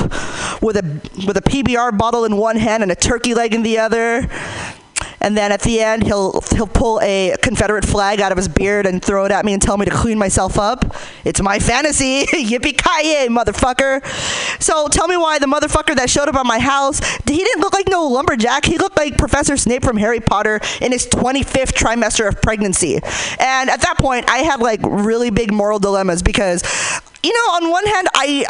with a with a PBR bottle in one hand and a turkey leg in the other. And then at the end, he'll he'll pull a Confederate flag out of his beard and throw it at me and tell me to clean myself up. It's my fantasy, [laughs] yippee ki motherfucker! So tell me why the motherfucker that showed up at my house, he didn't look like no lumberjack. He looked like Professor Snape from Harry Potter in his 25th trimester of pregnancy. And at that point, I had like really big moral dilemmas because, you know, on one hand, I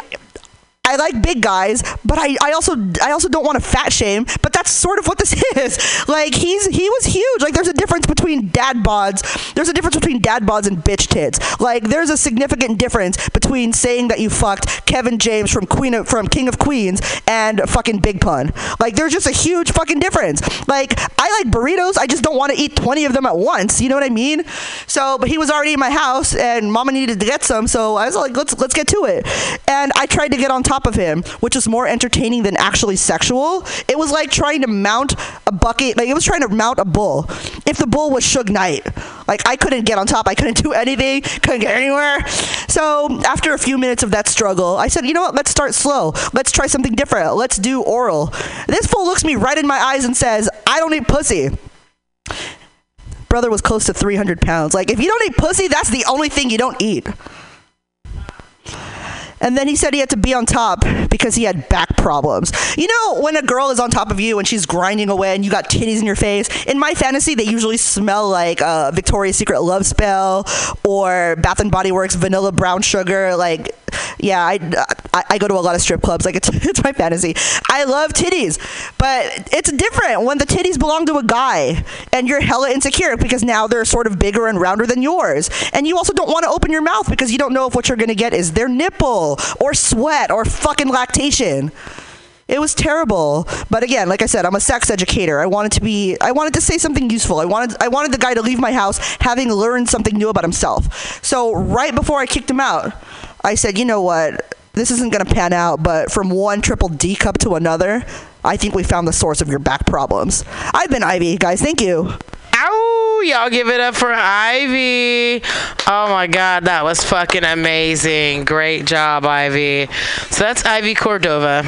I like big guys, but I, I also I also don't want to fat shame. But that's sort of what this [laughs] is. Like he's he was huge. Like there's a difference between dad bods. There's a difference between dad bods and bitch tits. Like there's a significant difference between saying that you fucked Kevin James from Queen of, from King of Queens and fucking Big Pun. Like there's just a huge fucking difference. Like I like burritos. I just don't want to eat 20 of them at once. You know what I mean? So, but he was already in my house, and Mama needed to get some. So I was like, let's let's get to it. And I tried to get on top of him, which was more entertaining than actually sexual. It was like trying to mount a bucket, like it was trying to mount a bull. If the bull was Suge Knight, like I couldn't get on top, I couldn't do anything, couldn't get anywhere. So after a few minutes of that struggle, I said, you know what? Let's start slow. Let's try something different. Let's do oral. This fool looks me right in my eyes and says, I don't eat pussy brother was close to 300 pounds. Like, if you don't eat pussy, that's the only thing you don't eat. And then he said he had to be on top because he had back problems. You know, when a girl is on top of you and she's grinding away and you got titties in your face, in my fantasy, they usually smell like uh, Victoria's Secret Love Spell or Bath and Body Works Vanilla Brown Sugar. Like, yeah, I, I, I go to a lot of strip clubs. Like, it's, [laughs] it's my fantasy. I love titties, but it's different when the titties belong to a guy and you're hella insecure because now they're sort of bigger and rounder than yours. And you also don't want to open your mouth because you don't know if what you're going to get is their nipple or sweat or fucking lactation. It was terrible. But again, like I said, I'm a sex educator. I wanted to be I wanted to say something useful. I wanted I wanted the guy to leave my house having learned something new about himself. So right before I kicked him out, I said, "You know what? This isn't going to pan out, but from one triple D cup to another, I think we found the source of your back problems." I've been Ivy, guys. Thank you. Ow! Y'all give it up for Ivy. Oh my god, that was fucking amazing. Great job, Ivy. So that's Ivy Cordova.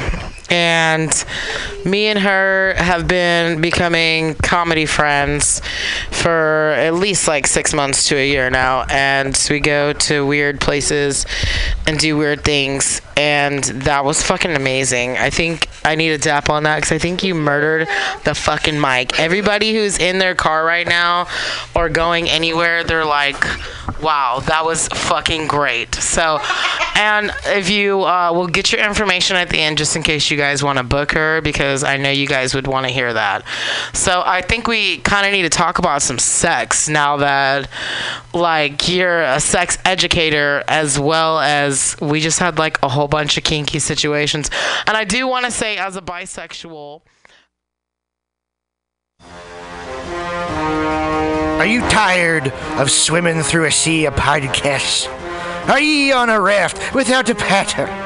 And me and her have been becoming comedy friends for at least like six months to a year now. And we go to weird places and do weird things. And that was fucking amazing. I think I need a dap on that because I think you murdered the fucking mic. Everybody who's in their car right now or going anywhere, they're like, wow, that was fucking great. So, and if you uh, will get your information at the end just in case you guys want to book her because I know you guys would want to hear that. So, I think we kind of need to talk about some sex now that like you're a sex educator as well as we just had like a whole bunch of kinky situations. And I do want to say as a bisexual Are you tired of swimming through a sea of podcasts? Are ye on a raft without a paddle?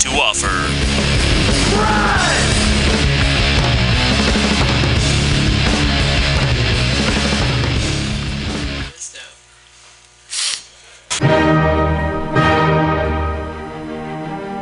to offer.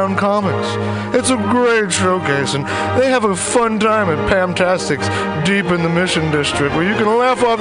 underground comics. It's a great showcase, and they have a fun time at Pamtastics deep in the Mission District where you can laugh off